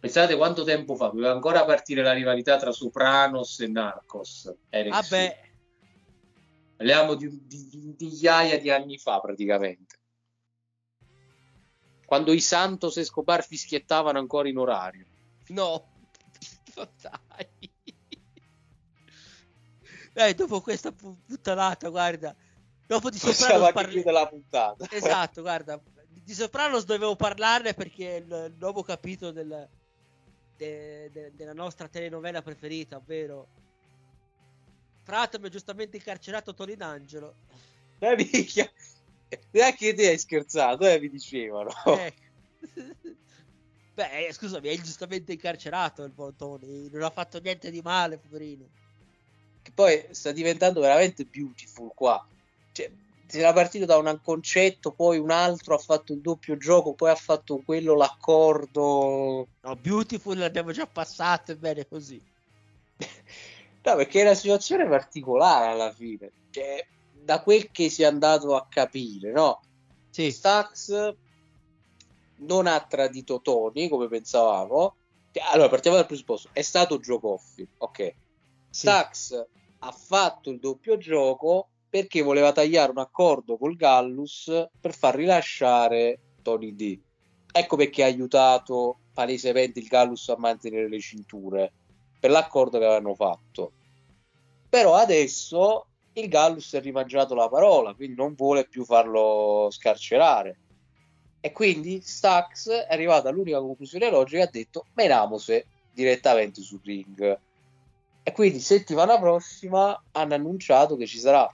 [SPEAKER 9] Pensate quanto tempo fa, doveva ancora partire la rivalità tra Sopranos e Narcos.
[SPEAKER 8] Vabbè,
[SPEAKER 9] Parliamo di, di, di migliaia di anni fa praticamente. Quando i Santos e Escobar fischiettavano ancora in orario.
[SPEAKER 8] no. Dai. Dai, dopo questa pu- puttanata, guarda. Dopo di Sopranos parli-
[SPEAKER 9] la puntata.
[SPEAKER 8] Esatto, guarda, di Sopranos dovevo parlarne perché è il nuovo capitolo del- de- de- della nostra telenovela preferita, ovvero Prato mi ha giustamente incarcerato Tony D'Angelo.
[SPEAKER 9] Ma minchia, neanche te hai scherzato, eh, mi dicevano.
[SPEAKER 8] Eh. Beh, eh, scusami, è ingiustamente incarcerato il buon Tony, non ha fatto niente di male, poverino.
[SPEAKER 9] Che poi sta diventando veramente beautiful qua. Cioè, si era partito da un concetto, poi un altro ha fatto il doppio gioco, poi ha fatto quello l'accordo.
[SPEAKER 8] No, Beautiful l'abbiamo già passato, è bene così.
[SPEAKER 9] No, perché è una situazione particolare alla fine. Cioè, da quel che si è andato a capire, no?
[SPEAKER 8] Sì.
[SPEAKER 9] Stax non ha tradito Tony come pensavamo. Allora, partiamo dal presupposto: è stato Coffey, ok. Stax ha fatto il doppio gioco perché voleva tagliare un accordo col Gallus per far rilasciare Tony D. Ecco perché ha aiutato palesemente il Gallus a mantenere le cinture per l'accordo che avevano fatto. Però adesso il Gallus ha rimangiato la parola, quindi non vuole più farlo scarcerare. E quindi Stax è arrivato all'unica conclusione logica e ha detto menamose direttamente sul ring. E quindi settimana prossima hanno annunciato che ci sarà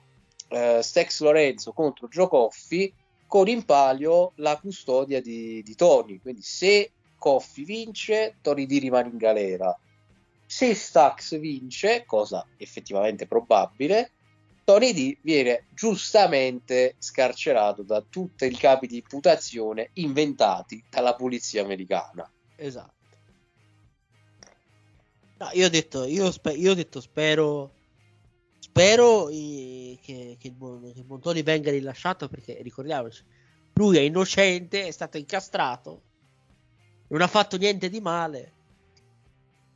[SPEAKER 9] eh, Stex Lorenzo contro Joe Coffey con in palio la custodia di, di Tony. Quindi se Coffey vince, Tony D rimane in galera. Se Stax vince, cosa effettivamente probabile, Tony D viene giustamente scarcerato da tutti i capi di imputazione inventati dalla polizia americana.
[SPEAKER 8] Esatto. No, io ho detto, io, spe- io ho detto spero, spero eh, che, che che Tony venga rilasciato perché ricordiamoci, lui è innocente, è stato incastrato, non ha fatto niente di male,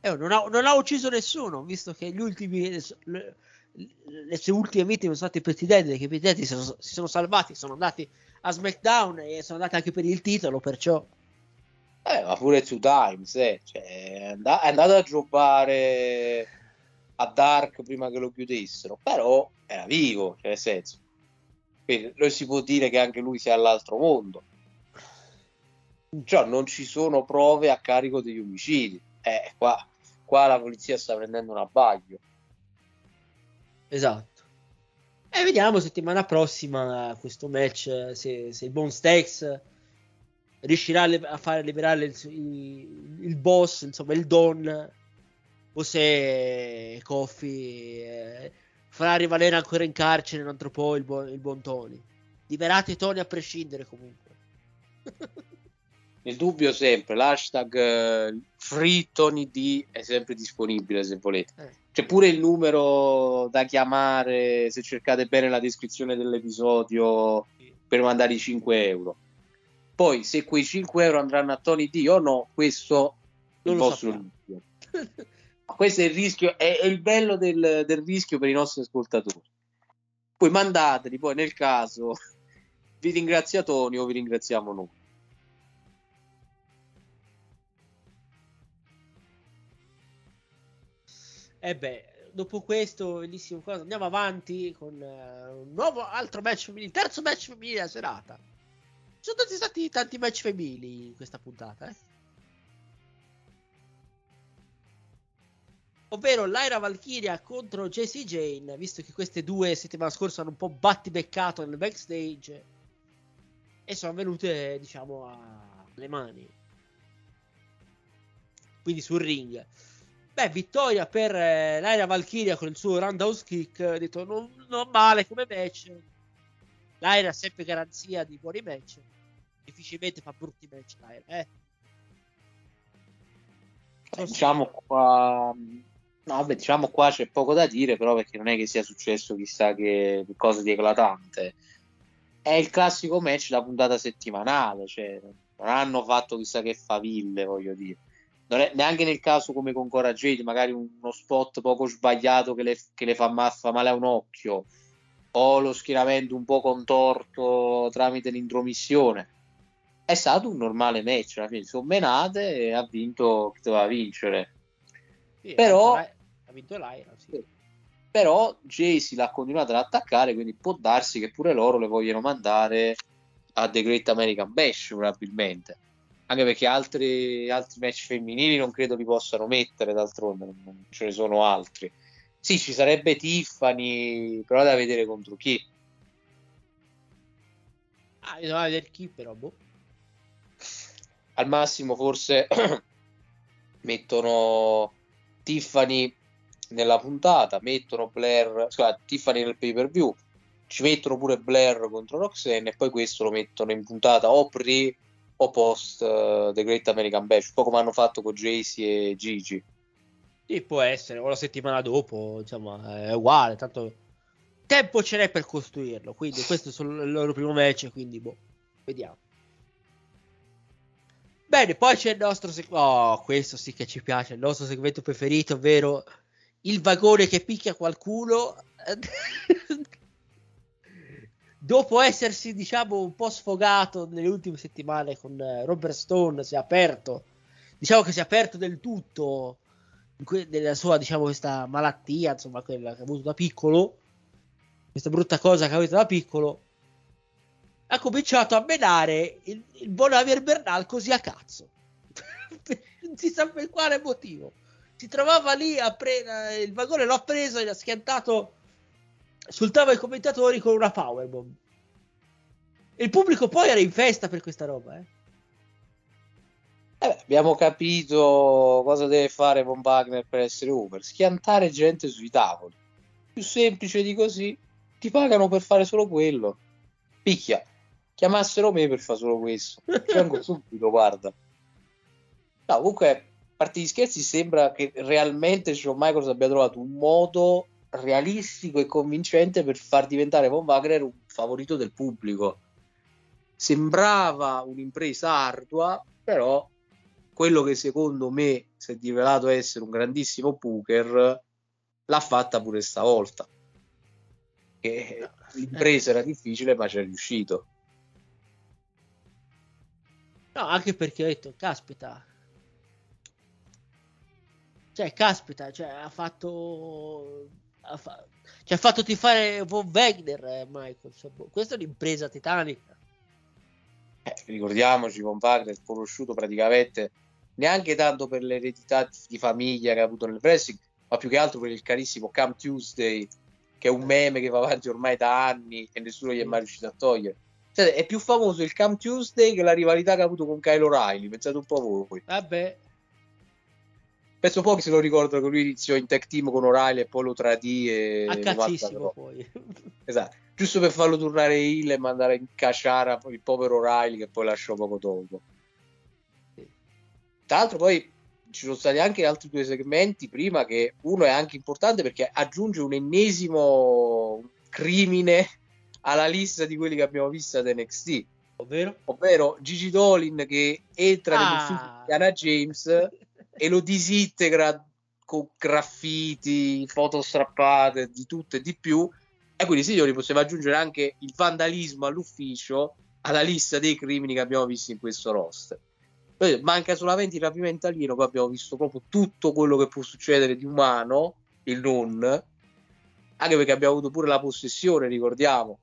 [SPEAKER 8] Eh, non, ha, non ha ucciso nessuno, visto che ultimi, le, le- sue ultime vittime sono stati i presidenti, che i presidenti si sono, si sono salvati, sono andati a SmackDown e sono andati anche per il titolo, perciò...
[SPEAKER 9] Eh, ma pure Two Times, eh. cioè, è, and- è andato a giocare a Dark prima che lo chiudessero, però era vivo, cioè nel senso. Quindi lo si può dire che anche lui sia all'altro mondo. Cioè, non ci sono prove a carico degli omicidi. Eh, qua, qua la polizia sta prendendo un abbaglio.
[SPEAKER 8] Esatto. E vediamo settimana prossima questo match eh, se, se il buon Stex riuscirà a, li- a fare liberare il, il- il boss, insomma il Don, o se Kofi eh, farà rimanere ancora in carcere un altro po' il buon, il buon Tony. Liberate Tony a prescindere comunque.
[SPEAKER 9] Il dubbio sempre, l'hashtag eh, Free Tony D è sempre disponibile se volete.
[SPEAKER 8] Eh.
[SPEAKER 9] C'è pure il numero da chiamare se cercate bene la descrizione dell'episodio per mandare i 5 euro. Poi se quei 5 euro andranno a Tony D o no, questo
[SPEAKER 8] Non
[SPEAKER 9] il
[SPEAKER 8] lo
[SPEAKER 9] vostro
[SPEAKER 8] sappiamo.
[SPEAKER 9] rischio. Questo è il rischio, è, è il bello del, del rischio per i nostri ascoltatori. Poi mandateli, poi nel caso vi ringrazia Tony o vi ringraziamo noi.
[SPEAKER 8] E beh, dopo questo bellissimo cosa, andiamo avanti con eh, un nuovo altro match femminile, terzo match femminile della serata. Ci sono stati tanti match femminili in questa puntata, eh. Ovvero Lyra Valkyria contro Jessie Jane, visto che queste due settimana scorsa hanno un po' battibeccato nel backstage e sono venute, diciamo, alle mani. Quindi sul ring. Beh, vittoria per eh, Lyra Valkyria con il suo roundhouse kick. Detto non, non male come match. Lyra ha sempre garanzia di buoni match. Difficilmente fa brutti match. Lyra. Eh,
[SPEAKER 9] Diciamo qua, no, vabbè, diciamo qua c'è poco da dire, però perché non è che sia successo chissà che cosa di eclatante. È il classico match da puntata settimanale, cioè non hanno fatto chissà che faville, voglio dire. È, neanche nel caso come con Cora Jade, magari uno spot poco sbagliato che le, che le fa, ma- fa male a un occhio, o lo schieramento un po' contorto tramite l'intromissione. È stato un normale match, alla fine sono menate e ha vinto chi doveva vincere.
[SPEAKER 8] Sì,
[SPEAKER 9] Però-
[SPEAKER 8] ha vinto Lyra, ha vinto Lyra, sì.
[SPEAKER 9] Però Jaycee l'ha continuato ad attaccare, quindi può darsi che pure loro le vogliono mandare a The Great American Bash probabilmente. Anche perché altri, altri match femminili non credo li possano mettere, d'altronde non- non ce ne sono altri. Sì, ci sarebbe Tiffany, però da vedere contro chi.
[SPEAKER 8] Ah, bisogna vedere chi però, boh.
[SPEAKER 9] Al massimo forse mettono Tiffany nella puntata, mettono Blair, scusate, Tiffany nel pay per view, ci mettono pure Blair contro Roxanne e poi questo lo mettono in puntata o pre o post eh, The Great American Bash, un po' come hanno fatto con Jaycee e Gigi.
[SPEAKER 8] Sì, può essere, o la settimana dopo, insomma, è uguale, tanto tempo ce n'è per costruirlo, quindi questo è il loro primo match, quindi boh, vediamo. Bene, poi c'è il nostro segmento, oh, questo sì che ci piace, il nostro segmento preferito, ovvero il vagone che picchia qualcuno. Dopo essersi, diciamo, un po' sfogato nelle ultime settimane con eh, Robert Stone, si è aperto, diciamo che si è aperto del tutto que- nella sua, diciamo, questa malattia, insomma, quella che ha avuto da piccolo, questa brutta cosa che ha avuto da piccolo, ha cominciato a menare il, il buon Javier Bernal così a cazzo. non si sa per quale motivo. Si trovava lì, a pre- il vagone l'ha preso e l'ha schiantato sul tavolo dei commentatori con una powerbomb. Il pubblico poi era in festa per questa roba, eh.
[SPEAKER 9] Eh beh, abbiamo capito cosa deve fare Von Wagner per essere over, schiantare gente sui tavoli. Più semplice di così, ti pagano per fare solo quello. Picchia, chiamassero me per fare solo questo. Vengo subito, guarda. No, comunque, a parte gli scherzi, sembra che realmente Shawn Michaels abbia trovato un modo realistico e convincente per far diventare Von Wagner un favorito del pubblico. Sembrava un'impresa ardua, però quello che secondo me si è rivelato essere un grandissimo poker l'ha fatta pure stavolta. E l'impresa era difficile, ma ci è riuscito.
[SPEAKER 8] No, anche perché ho detto, caspita. Cioè, caspita, cioè, ha fatto... Ha fa- ci ha fatto tifare Von Wagner, eh, Michael. Cioè, boh, questa è un'impresa titanica.
[SPEAKER 9] Eh, ricordiamoci, Von Wagner è conosciuto praticamente neanche tanto per l'eredità di famiglia che ha avuto nel wrestling, ma più che altro per il carissimo Cam Tuesday, che è un meme che va avanti ormai da anni e nessuno gli è mai riuscito a togliere. Cioè, è più famoso il Cam Tuesday che la rivalità che ha avuto con Kyle O'Reilly, pensate un po' voi.
[SPEAKER 8] Vabbè,
[SPEAKER 9] Penso pochi se lo ricordano che lui iniziò in tag team con O'Reilly e poi lo tradì e
[SPEAKER 8] a cazzissimo poi.
[SPEAKER 9] Esatto, giusto per farlo tornare Hill e mandare in cacciara il povero O'Reilly che poi lasciò poco dopo. Tra l'altro poi ci sono stati anche altri due segmenti prima che uno è anche importante perché aggiunge un ennesimo crimine alla lista di quelli che abbiamo visto ad NXT.
[SPEAKER 8] Ovvero?
[SPEAKER 9] Ovvero Gigi Dolin che entra
[SPEAKER 8] Ah.
[SPEAKER 9] nell'ufficio di Anna James e lo disintegra con graffiti, foto strappate, di tutto e di più. E quindi, signori, possiamo aggiungere anche il vandalismo all'ufficio alla lista dei crimini che abbiamo visto in questo roster. Manca solamente il rapimento alieno, poi abbiamo visto proprio tutto quello che può succedere di umano, il non, anche perché abbiamo avuto pure la possessione, ricordiamo,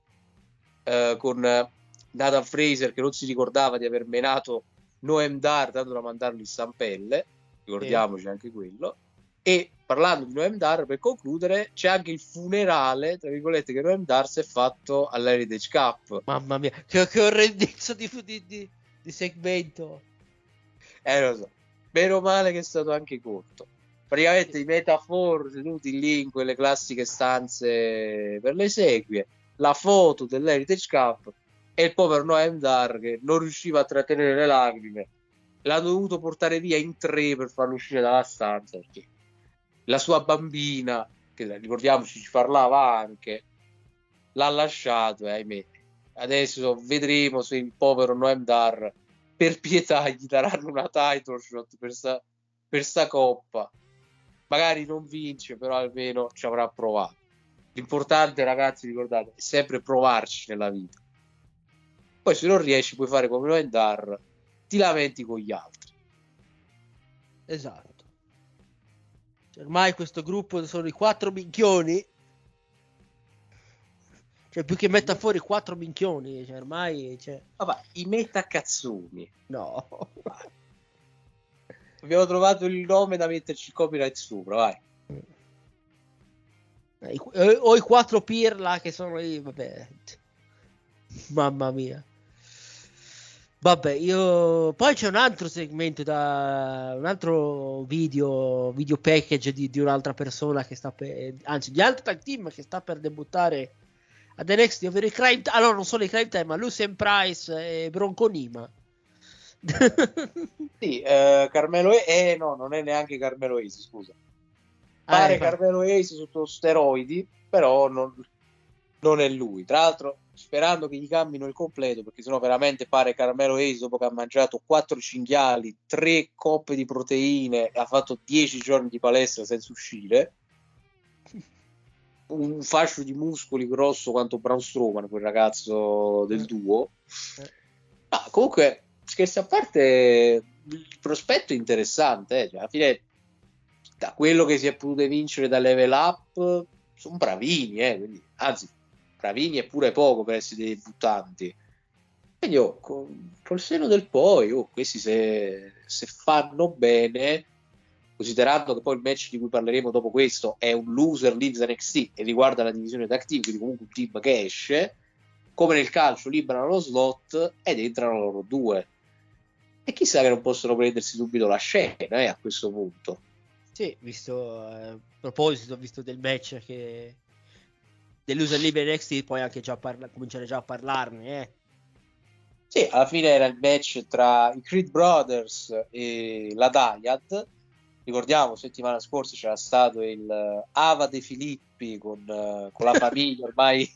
[SPEAKER 9] eh, con eh, Nathan Fraser che non si ricordava di aver menato Noem Dar, tanto da mandarlo in stampelle, ricordiamoci anche quello. E parlando di Noem Dar, per concludere, c'è anche il funerale, tra virgolette, che Noem Dar si è fatto all'Heritage Cup.
[SPEAKER 8] Mamma mia, che, che orrendezza di, di, di, di segmento.
[SPEAKER 9] Eh, lo so. Meno male che è stato anche corto. Praticamente i metafor tenuti lì in quelle classiche stanze per le esequie, la foto dell'Heritage Cup e il povero Noem Dar che non riusciva a trattenere le lacrime. L'ha dovuto portare via in tre per farlo uscire dalla stanza perché la sua bambina, che ricordiamoci ci parlava anche, l'ha lasciato e ahimè. Adesso vedremo se il povero Noem Dar per pietà gli daranno una title shot per sta, per sta coppa. Magari non vince, però almeno ci avrà provato. L'importante, ragazzi, ricordate, è sempre provarci nella vita. Poi se non riesci puoi fare come Noem Dar, ti lamenti con gli altri.
[SPEAKER 8] Esatto. Ormai questo gruppo sono i quattro minchioni. Cioè, più che metta fuori quattro minchioni, cioè, ormai. Cioè...
[SPEAKER 9] Vabbè, i metacazzoni.
[SPEAKER 8] No.
[SPEAKER 9] Abbiamo trovato il nome da metterci il copyright sopra, vai.
[SPEAKER 8] Eh, eh, o i quattro pirla che sono lì, vabbè. Mamma mia. Vabbè, io poi c'è un altro segmento da un altro video, video package di, di un'altra persona che sta per anzi, di altro tag team che sta per debuttare ad NXT, ovvero i Crime Time. Allora, non solo i Crime Time, ma Lucien Price e Bronco Nima.
[SPEAKER 9] Sì, eh, Carmelo E, eh, no, non è neanche Carmelo Ace, scusa. Pare
[SPEAKER 8] eh,
[SPEAKER 9] Carmelo Ace sotto steroidi, però non, non è lui. Tra l'altro, sperando che gli cambino il completo, perché sennò veramente pare Carmelo Ace dopo che ha mangiato quattro cinghiali, tre coppe di proteine ha fatto 10 giorni di palestra senza uscire. Un fascio di muscoli grosso quanto Braun Strowman, quel ragazzo del duo. Ah, comunque, scherzi a parte, il prospetto è interessante. eh. Cioè, alla fine, da quello che si è potuto vincere da level up, sono bravini, eh, quindi, anzi, bravini è pure poco per essere dei debuttanti. Quindi, oh, con- col seno del poi, oh, questi se, se fanno bene, considerando che poi il match di cui parleremo dopo questo è un loser leaves NXT e riguarda la divisione tag quindi comunque un team che esce, come nel calcio liberano lo slot ed entrano loro due. E chissà che non possono prendersi subito la scena eh, a questo punto.
[SPEAKER 8] Sì, visto eh, a proposito, visto del match che dell'user libre NXT, poi anche già parla- cominciare già a parlarne, eh.
[SPEAKER 9] Sì, alla fine era il match tra i Creed Brothers e la Dyad. Ricordiamo, settimana scorsa c'era stato il eh, Ava De Filippi con, eh, con la famiglia ormai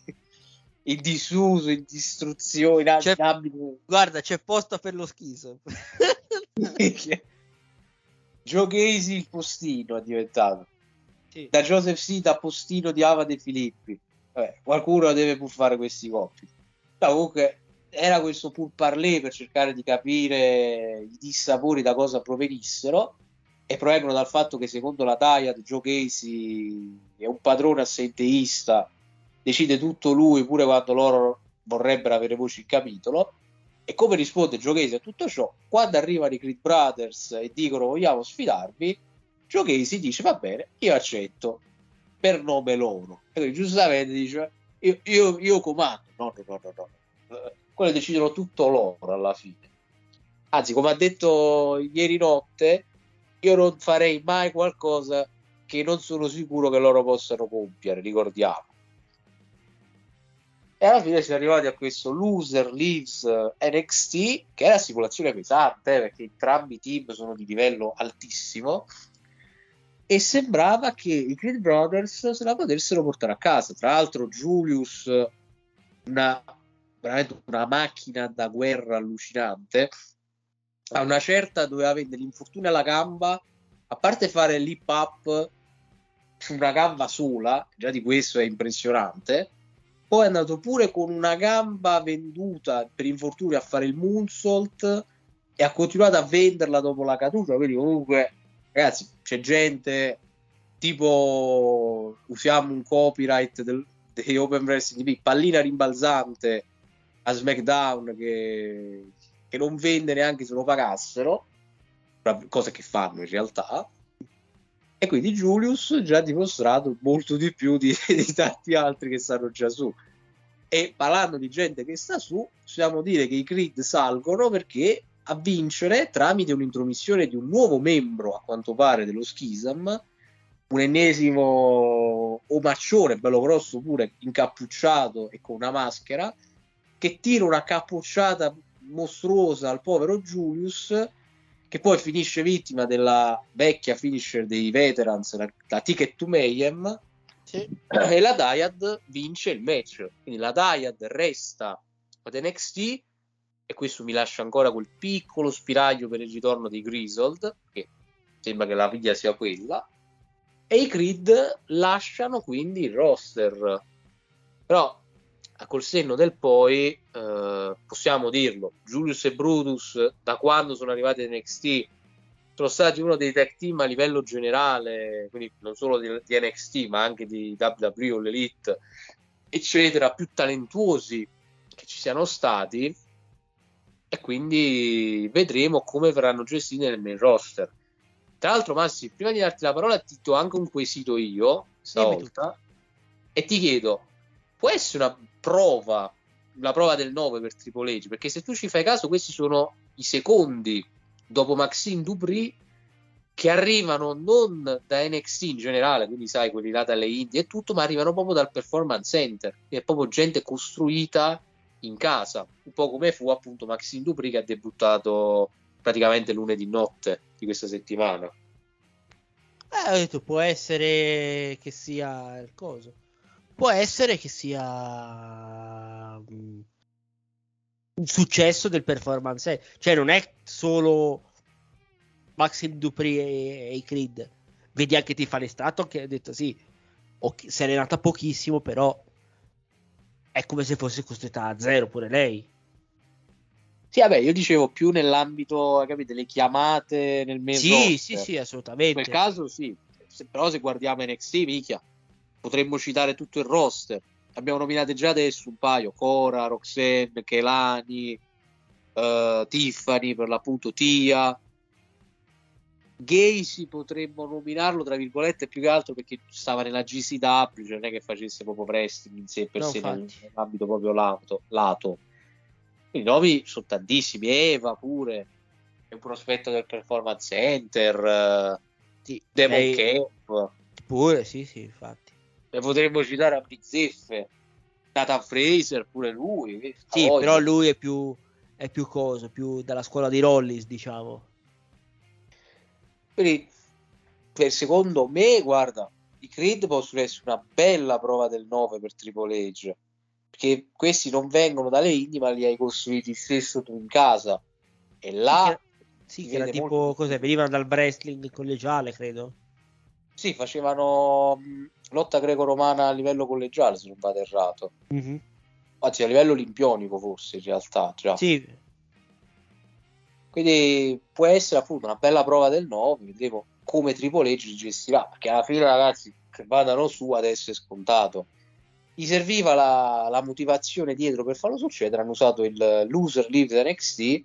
[SPEAKER 9] in disuso, in distruzione, in
[SPEAKER 8] C'è-
[SPEAKER 9] abito-
[SPEAKER 8] Guarda, c'è posto per lo schiso.
[SPEAKER 9] Joe Casey il postino è diventato.
[SPEAKER 8] Sì.
[SPEAKER 9] Da Joseph Sita a postino di Ava De Filippi. Vabbè, qualcuno deve pur fare questi compiti. No, comunque era questo pur parler per cercare di capire i dissapori da cosa provenissero e provengono dal fatto che secondo la Dyad Joe Casey è un padrone assenteista decide tutto lui pure quando loro vorrebbero avere voce in capitolo e come risponde Casey a tutto ciò quando arrivano i Creed Brothers e dicono vogliamo sfidarvi Casey dice va bene io accetto per nome loro. E quindi giustamente dice io, io, io comando no no no no, no. Eh, quello decidono tutto loro alla fine. Anzi come ha detto ieri notte io non farei mai qualcosa che non sono sicuro che loro possano compiere ricordiamo E alla fine si è arrivati a questo loser leaves eh, NXT, che è la simulazione pesante, perché entrambi i team sono di livello altissimo. E sembrava che i Creed Brothers se la potessero portare a casa. Tra l'altro, Julius, una, veramente una macchina da guerra allucinante, a una certa doveva avere l'infortunio alla gamba, a parte fare l'hip up su una gamba sola, già di questo è impressionante. Poi è andato pure con una gamba venduta per infortunio a fare il moonsault e ha continuato a venderla dopo la caduta. Quindi, comunque, ragazzi, c'è gente tipo usiamo un copyright del, dei Open Wrestling TV, pallina rimbalzante a SmackDown che, che non vende neanche se lo pagassero, cose che fanno in realtà. E quindi Julius già ha dimostrato molto di più di, di, tanti altri che stanno già su. E parlando di gente che sta su, possiamo dire che i Creed salgono perché a vincere tramite un'intromissione di un nuovo membro, a quanto pare, dello Schism, un ennesimo omaccione, bello grosso pure, incappucciato e con una maschera, che tira una cappucciata mostruosa al povero Julius che poi finisce vittima della vecchia finisher dei veterans, la, la Ticket to Mayhem, sì. e la Dyad vince il match. Quindi la Dyad resta ad NXT e questo mi lascia ancora quel piccolo spiraglio per il ritorno di Grizzled, che sembra che la via sia quella, e i Creed lasciano quindi il roster. Però col senno del poi eh, possiamo dirlo. Julius e Brutus da quando sono arrivati in NXT sono stati uno dei tech team a livello generale quindi non solo di, di NXT ma anche di WWE o l'Elite eccetera più talentuosi che ci siano stati. E quindi vedremo come verranno gestiti nel main roster. Tra l'altro Massi prima di darti la parola ti do anche un quesito io stavolta e ti chiedo può essere una prova, la prova del 9 per Triple H, perché se tu ci fai caso questi sono i secondi dopo Maxine Dupri che arrivano non da NXT in generale, quindi sai, quelli là dalle Indie e tutto, ma arrivano proprio dal Performance Center, che è proprio gente costruita in casa, un po' come fu appunto Maxine Dupri che ha debuttato praticamente lunedì notte di questa settimana.
[SPEAKER 8] Eh, ho detto, può essere che sia il coso può essere che sia mm, un successo del performance, cioè non è solo Maxim Dupri e, i Creed, vedi anche Tiffany Stratton che ha detto sì, okay, si è allenata pochissimo, però è come se fosse costruita a zero pure lei.
[SPEAKER 9] Sì, vabbè, io dicevo più nell'ambito, capite, le chiamate nel mese.
[SPEAKER 8] Sì, sì, sì, assolutamente.
[SPEAKER 9] In quel caso sì, se, però se guardiamo NXT, mica, potremmo citare tutto il roster. Abbiamo nominato già adesso un paio: Cora, Roxanne, Kelani, uh, Tiffany, per l'appunto Tia. Gacy potremmo nominarlo tra virgolette più che altro perché stava nella GCW, cioè non è che facesse proprio wrestling in sé per no, sé nell'ambito proprio lato, lato. I nomi sono tantissimi, Eva pure, è un prospetto del Performance Center, uh, Demon. Camp.
[SPEAKER 8] Pure, sì, sì, infatti
[SPEAKER 9] ne potremmo citare a bizzeffe Nathan Fraser pure lui
[SPEAKER 8] sì voglia. però lui è più è più cosa più dalla scuola di Rollis diciamo.
[SPEAKER 9] Quindi per secondo me guarda i Creed possono essere una bella prova del 9 per Triple H perché questi non vengono dalle indie ma li hai costruiti stesso tu in casa. E là
[SPEAKER 8] sì, che era tipo molto... cos'è venivano dal wrestling collegiale credo
[SPEAKER 9] sì facevano lotta greco-romana a livello collegiale, se non vado errato.
[SPEAKER 8] Mm-hmm.
[SPEAKER 9] Anzi, a livello olimpionico, forse in realtà. Già.
[SPEAKER 8] Sì.
[SPEAKER 9] Quindi può essere appunto una bella prova del 9. Vedremo come Triple H gestirà. Perché alla fine, ragazzi, che vadano su adesso è scontato. Gli serviva la, la motivazione dietro per farlo succedere. Hanno usato il loser leave NXT.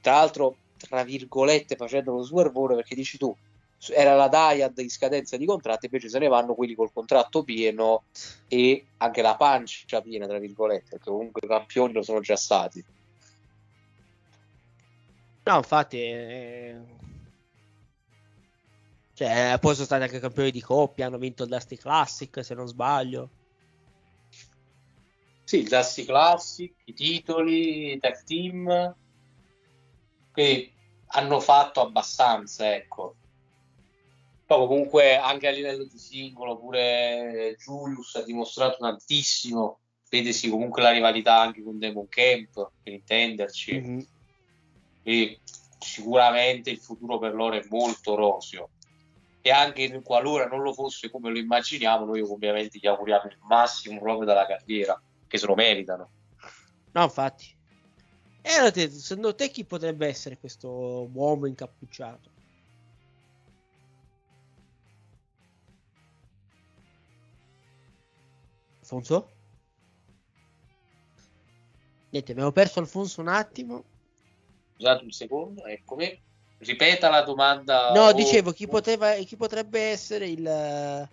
[SPEAKER 9] Tra l'altro, tra virgolette, facendo lo swervone perché dici tu era la Dyad in scadenza di contratto, invece se ne vanno quelli col contratto pieno e anche la pancia piena, tra virgolette, perché comunque i campioni lo sono già stati.
[SPEAKER 8] No, infatti, eh... cioè, poi sono stati anche campioni di coppia, hanno vinto il Dusty Classic, se non sbaglio.
[SPEAKER 9] Sì, il Dusty Classic, i titoli, i tag team, quindi hanno fatto abbastanza, ecco. Poi comunque anche a livello di singolo pure Julius ha dimostrato tantissimo, vedesi comunque la rivalità anche con Demon Camp, per intenderci.
[SPEAKER 8] Mm-hmm.
[SPEAKER 9] Quindi sicuramente il futuro per loro è molto roseo e anche qualora non lo fosse come lo immaginiamo, noi ovviamente gli auguriamo il massimo proprio dalla carriera, che se lo meritano.
[SPEAKER 8] No, infatti. E allora, te, secondo te chi potrebbe essere questo uomo incappucciato? Alfonso? Niente, abbiamo perso Alfonso un attimo.
[SPEAKER 9] Scusate un secondo, eccomi. Ripeta la domanda.
[SPEAKER 8] No,
[SPEAKER 9] o-
[SPEAKER 8] dicevo chi, poteva, chi potrebbe essere il,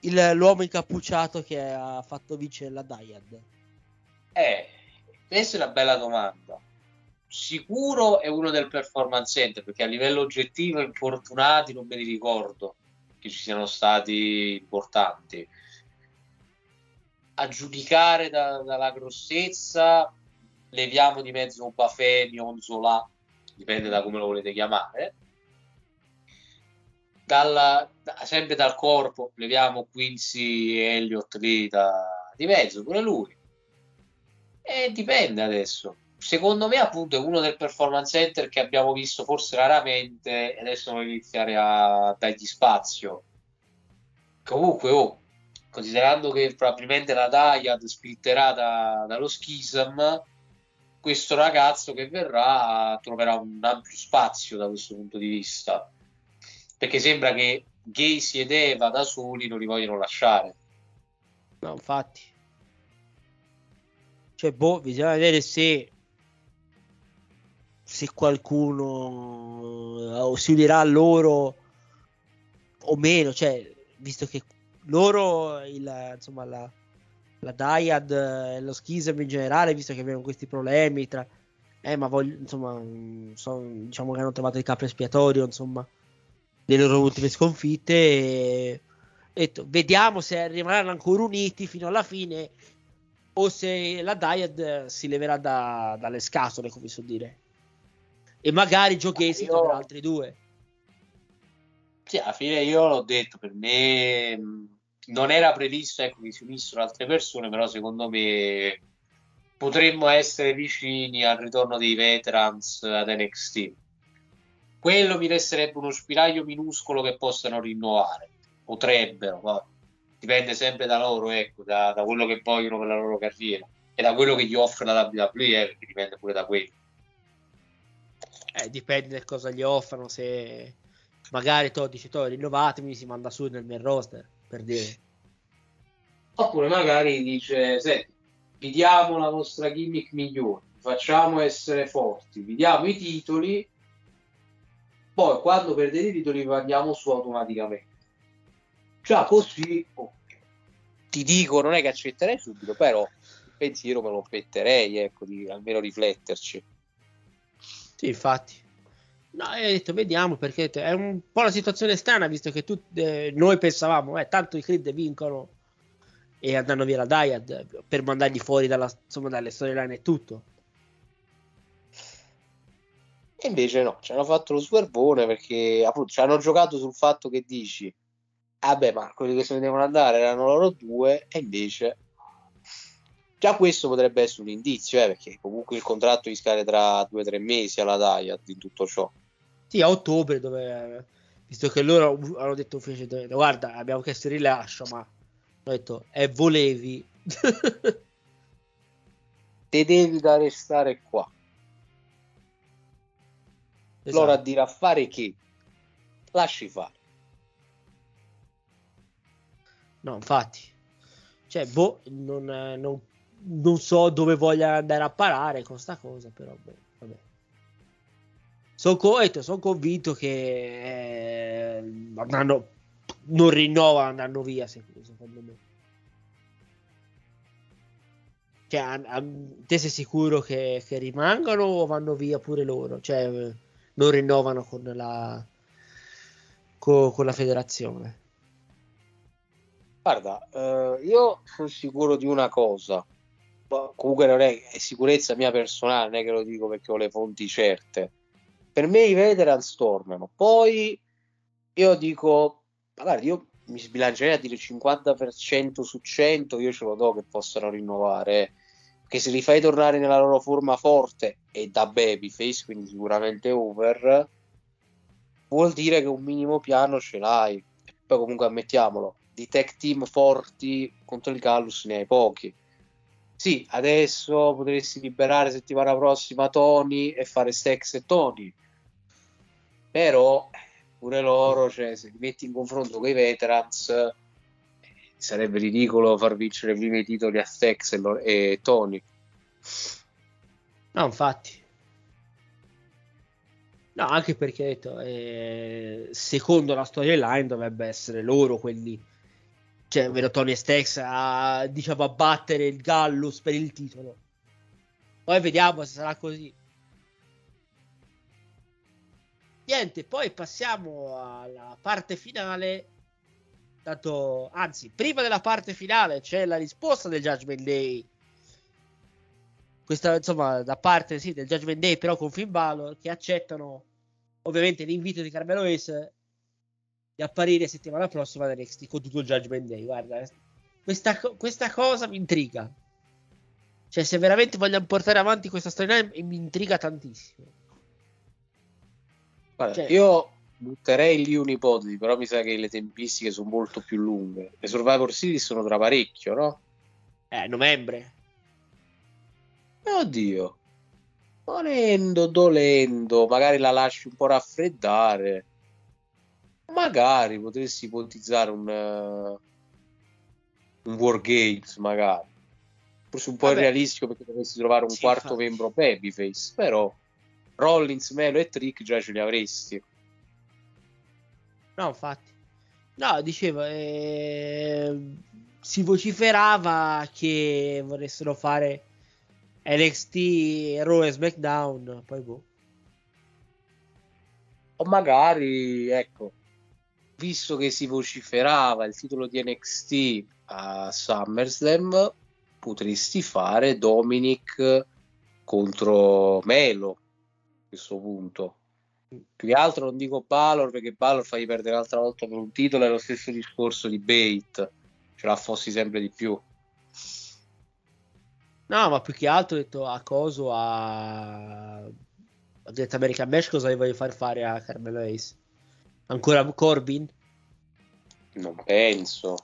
[SPEAKER 8] il- l'uomo incappucciato che ha fatto vincere la Dyad.
[SPEAKER 9] Eh, questa è una bella domanda. Sicuro è uno del performance center perché a livello oggettivo infortunati non me li ricordo che ci siano stati importanti. A giudicare da- dalla grossezza, leviamo di mezzo un Buffet, Zola, dipende da come lo volete chiamare. Dalla- da- sempre dal corpo, leviamo Quincy Elliott lì da- di mezzo, pure lui. E dipende adesso. Secondo me, appunto, è uno del performance center che abbiamo visto forse raramente. E adesso devo iniziare a dargli spazio. Comunque, oh, considerando che probabilmente la Dyad splitterà da- dallo schism, questo ragazzo che verrà troverà un ampio spazio da questo punto di vista. Perché sembra che Gacy ed Eva da soli non li vogliono lasciare.
[SPEAKER 8] No, infatti. Cioè, boh, bisogna vedere se se qualcuno eh, si unirà a loro o meno, cioè, visto che loro, il, insomma, la, la Dyad e lo schism in generale, visto che avevano questi problemi tra... Eh, ma voglio, insomma, mm, so- diciamo che hanno trovato il capo espiatorio, insomma, delle loro ultime sconfitte e... ho detto, vediamo se rimarranno ancora uniti fino alla fine o se la Dyad si leverà da- dalle scatole, come so dire. E magari Joe Casey
[SPEAKER 9] io-
[SPEAKER 8] altri due.
[SPEAKER 9] Sì, alla fine io l'ho detto, per me mh, non era previsto ecco, che si unissero altre persone, però secondo me potremmo essere vicini al ritorno dei veterans ad NXT. Quello mi resterebbe uno spiraglio minuscolo che possano rinnovare. Potrebbero, ma dipende sempre da loro, ecco, da, da quello che vogliono per la loro carriera e da quello che gli offre la WWE, eh, dipende pure da quello.
[SPEAKER 8] Eh, dipende da cosa gli offrono. Se magari to dice to rinnovatemi, si manda su nel main roster per dire.
[SPEAKER 9] Oppure magari dice, senti, vi diamo la vostra gimmick migliore, facciamo essere forti, vi diamo i titoli, poi quando perdete i titoli vi mandiamo su automaticamente. Già così, oh, ti dico, non è che accetterei subito, però il pensiero me lo metterei, ecco, di almeno rifletterci.
[SPEAKER 8] Sì, infatti. No, ho detto, vediamo perché è un po' la situazione strana, visto che tu, eh, noi pensavamo, eh, tanto i Creed vincono e andranno via la Dyad per mandargli fuori dalla, insomma, dalle storyline e tutto.
[SPEAKER 9] E invece no, ci hanno fatto lo swervone perché appunto ci hanno giocato sul fatto che dici, vabbè, ma quelli che se ne devono andare erano loro due, e invece già questo potrebbe essere un indizio, eh, perché comunque il contratto gli scade tra due o tre mesi alla Daiat in tutto ciò.
[SPEAKER 8] Sì, a ottobre, dove, visto che loro hanno detto ufficialmente, guarda, abbiamo chiesto il rilascio, ma hanno detto, e volevi.
[SPEAKER 9] Te devi da restare qua.
[SPEAKER 8] Esatto.
[SPEAKER 9] Loro a dire a fare che? Lasci fare.
[SPEAKER 8] No, infatti. Cioè, boh, non, eh, non- non so dove voglia andare a parare con sta cosa, però boh, vabbè. Sono convinto che eh, andranno, non rinnovano, andranno via, secondo me. Cioè, a- a- te sei sicuro che, che rimangano o vanno via pure loro? Cioè, non rinnovano con la, co- con la federazione.
[SPEAKER 9] Guarda, eh, io sono sicuro di una cosa. comunque non è, è sicurezza mia personale, non è che lo dico perché ho le fonti certe. Per me i veterans tornano. Poi io dico, magari io mi sbilancerei a dire 50% su 100, io ce lo do che possano rinnovare. Che se li fai tornare nella loro forma forte e da babyface, quindi sicuramente over, vuol dire che un minimo piano ce l'hai. Poi comunque ammettiamolo, di tech team forti contro il Gallus ne hai pochi. Sì, adesso potresti liberare settimana prossima Tony e fare Stex e Tony. Però pure loro, cioè, se li metti in confronto con i veterans, sarebbe ridicolo far vincere prima i titoli a Stex e, e Tony.
[SPEAKER 8] No, infatti. No, anche perché detto, eh, secondo la storyline dovrebbe essere loro quelli, cioè, vero Tony e Stex a, diciamo, a battere il Gallus per il titolo. Poi vediamo se sarà così. Niente, poi passiamo alla parte finale. Tanto, anzi, prima della parte finale c'è la risposta del Judgment Day. Questa, insomma, da parte sì, del Judgment Day, però con Finn Balor, che accettano ovviamente l'invito di Carmelo Ace di apparire settimana prossima da NXT con tutto il Judgment Day. Guarda, questa, questa cosa mi intriga. Cioè, se veramente vogliono portare avanti questa storyline, mi intriga tantissimo.
[SPEAKER 9] Guarda,
[SPEAKER 8] Cioè-
[SPEAKER 9] io butterei lì un'ipotesi, però mi sa che le tempistiche sono molto più lunghe. Le Survivor Series sono tra parecchio, no?
[SPEAKER 8] Eh, novembre.
[SPEAKER 9] Oddio. Volendo, dolendo, magari la lasci un po' raffreddare. Magari potresti ipotizzare un, eh, un War Games, magari. Forse un po'
[SPEAKER 8] Vabbè.
[SPEAKER 9] irrealistico perché dovresti trovare un
[SPEAKER 8] Sì,
[SPEAKER 9] quarto
[SPEAKER 8] infatti.
[SPEAKER 9] membro babyface, però Rollins, Melo e Trick già ce li avresti.
[SPEAKER 8] No, infatti. No, dicevo, eh, si vociferava che vorressero fare NXT, Raw e SmackDown, poi boh.
[SPEAKER 9] O magari, ecco, visto che si vociferava il titolo di NXT a SummerSlam, potresti fare Dominic contro Melo questo punto. Più che altro non dico Balor perché Balor fai perdere un'altra volta per un titolo, è lo stesso discorso di Bait, ce la fossi sempre di più.
[SPEAKER 8] No, ma più che altro ho detto a coso a... a Great American Bash cosa gli voglio far fare a Carmelo Ace? Ancora Corbin?
[SPEAKER 9] Non penso.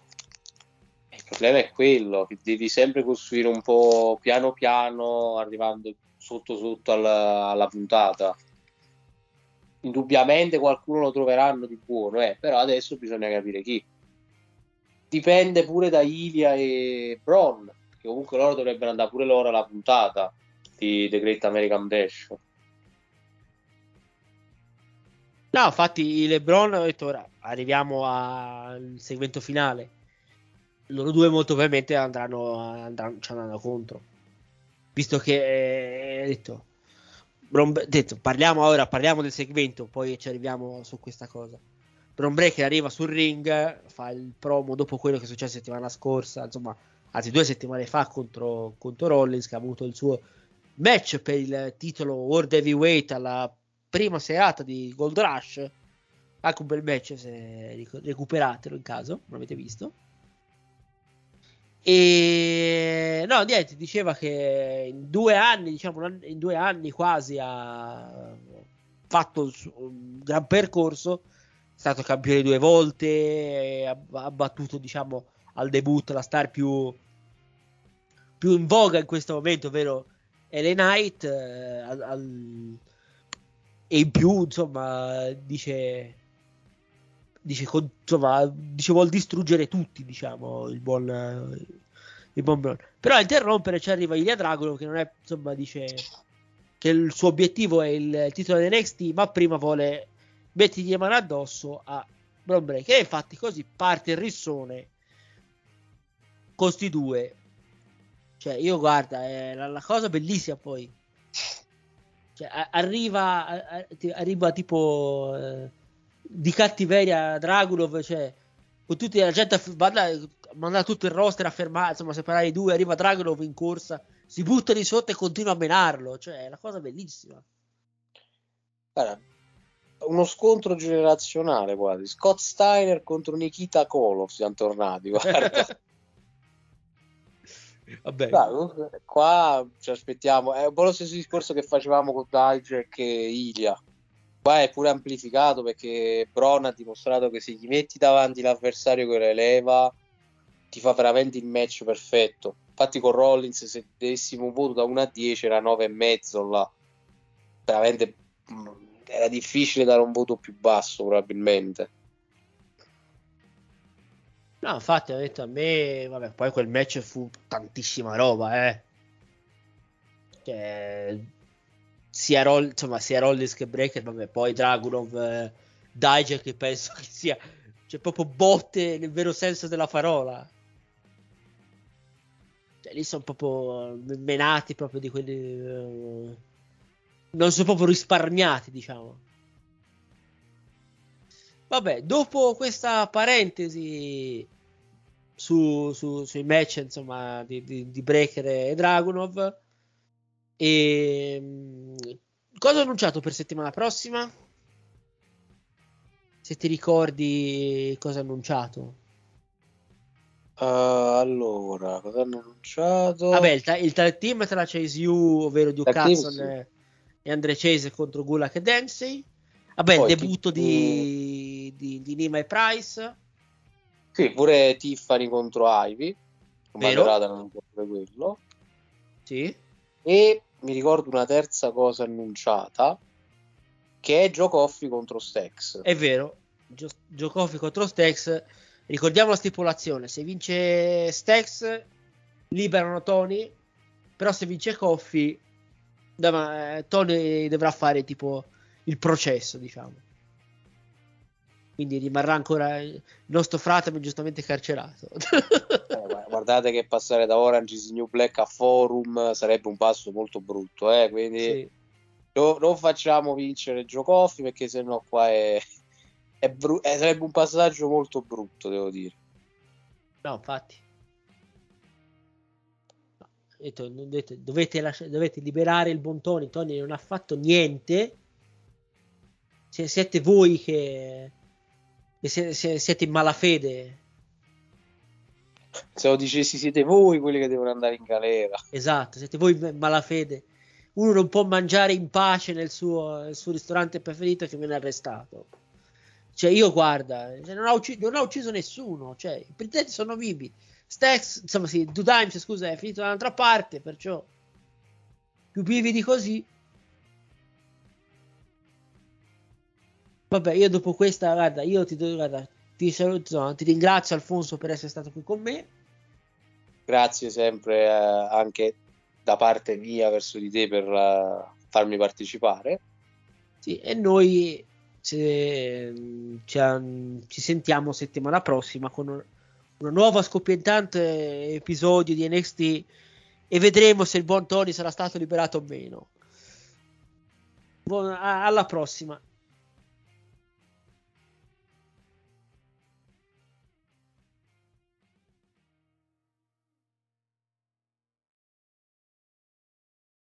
[SPEAKER 9] Il problema è quello, che devi sempre costruire un po' piano piano, arrivando sotto sotto alla, alla puntata. Indubbiamente qualcuno lo troveranno di buono, eh, però adesso bisogna capire chi. Dipende pure da Ilia e Bron, che comunque loro dovrebbero andare pure loro alla puntata di The Great American Bash.
[SPEAKER 8] No, infatti LeBron ho detto ora arriviamo al segmento finale. Loro due molto probabilmente andranno, andranno, ci andranno contro. Visto che eh, detto, Bron- detto, parliamo ora, parliamo del segmento, poi ci arriviamo su questa cosa. Bron Breaker arriva sul ring, fa il promo dopo quello che è successo settimana scorsa, insomma, anzi due settimane fa contro, contro Rollins che ha avuto il suo match per il titolo World Heavyweight alla prima serata di Gold Rush. Anche un bel match se recuperatelo in caso, non avete visto. E no, niente, diceva che in due anni, diciamo, in due anni quasi ha fatto un gran percorso. È stato campione due volte, ha, battuto, diciamo, al debutto la star più, più in voga in questo momento, ovvero LA Knight. eh, al- al- e in più, insomma, dice, dice, con- insomma, dice vuol distruggere tutti, diciamo, il buon, il buon Braun. Però a interrompere ci arriva Ilya Dragunov che non è, insomma, dice che il suo obiettivo è il titolo di NXT, ma prima vuole mettergli le mani addosso a Braun Breaker. E infatti così parte il rissone con sti due. Cioè, io guarda, è la, la cosa bellissima poi. Cioè, arriva, arriva tipo eh, di cattiveria Dragunov, cioè con tutti la gente a manda, tutto il roster a fermare, insomma, separare i due, arriva Dragunov in corsa si butta di sotto e continua a menarlo. Cioè, è una cosa bellissima.
[SPEAKER 9] Guarda, uno scontro generazionale quasi. Scott Steiner contro Nikita Koloff siamo tornati, guarda.
[SPEAKER 8] Vabbè.
[SPEAKER 9] Dai, qua ci aspettiamo. È un po' lo stesso discorso che facevamo con Dijak e Ilia. Qua è pure amplificato perché Bron ha dimostrato che se gli metti davanti l'avversario che lo eleva, ti fa veramente il match perfetto. Infatti, con Rollins, se dessimo un voto da 1 a 10, era 9 e mezzo là. Veramente mh, era difficile dare un voto più basso, probabilmente.
[SPEAKER 8] No, infatti, ho detto a me, vabbè, poi quel match fu tantissima roba, eh. Cioè, sia, Roll, insomma, sia Rollins che Breaker, vabbè, poi Dragunov, eh, Dijak, che penso che sia, cioè, proprio botte nel vero senso della parola. Cioè, lì sono proprio menati proprio di quelli... eh, non sono proprio risparmiati, diciamo. Vabbè, dopo questa parentesi su, su- sui match insomma, di, di, di Breaker e Dragunov, e, cosa ho annunciato per settimana prossima? Se ti ricordi cosa ho annunciato?
[SPEAKER 9] Uh, allora, cosa hanno annunciato?
[SPEAKER 8] Vabbè, il, ta- il tag team tra Chase U, ovvero Duke Hudson
[SPEAKER 9] sì.
[SPEAKER 8] e, Andre Chase contro Gulak e Dempsey. Vabbè,
[SPEAKER 9] Poi
[SPEAKER 8] il debutto
[SPEAKER 9] chi-
[SPEAKER 8] di, di, di Nima e Price.
[SPEAKER 9] Sì, pure Tiffany contro Ivy.
[SPEAKER 8] Vero.
[SPEAKER 9] Maserata non quello.
[SPEAKER 8] Sì.
[SPEAKER 9] E mi ricordo una terza cosa annunciata, che è Coffey contro Stex.
[SPEAKER 8] È vero, Gio- Coffey contro Stex. Ricordiamo la stipulazione: se vince Stex, liberano Tony. Però se vince dov- eh, Tony dovrà fare tipo il processo, diciamo. Quindi rimarrà ancora il nostro frate, ma giustamente carcerato.
[SPEAKER 9] Eh, gua- guardate che passare da Orange is New Black a Forum sarebbe un passo molto brutto, eh? quindi
[SPEAKER 8] Sì.
[SPEAKER 9] no- non facciamo vincere Coffey perché sennò qua è, è bru- eh, sarebbe un passaggio molto brutto, devo dire.
[SPEAKER 8] No, infatti. No, detto- dovete, lascia- dovete liberare il buon Tony. Tony non ha fatto niente. Se- siete voi che, che se- se- siete in malafede.
[SPEAKER 9] Se lo dicessi siete voi quelli che devono andare in galera.
[SPEAKER 8] Esatto, siete voi in malafede. Uno non può mangiare in pace nel suo, nel suo ristorante preferito che viene arrestato. Cioè, io guarda, cioè, non, ho ucciso, non ho ucciso nessuno. Cioè, i pretendenti sono vivi. Stex, insomma, sì, Two Times, scusa, è finito da un'altra parte, perciò più vivi di così. Vabbè, io dopo questa, guarda, io ti, do- guarda, ti saluto, no, ti ringrazio Alfonso per essere stato qui con me.
[SPEAKER 9] Grazie sempre eh, anche da parte mia verso di te per eh, farmi partecipare.
[SPEAKER 8] Sì, e noi se- ci, ci sentiamo settimana prossima con un- una nuova scoppiettante episodio di NXT e vedremo se il buon Tony sarà stato liberato o meno. Buon- a- alla prossima.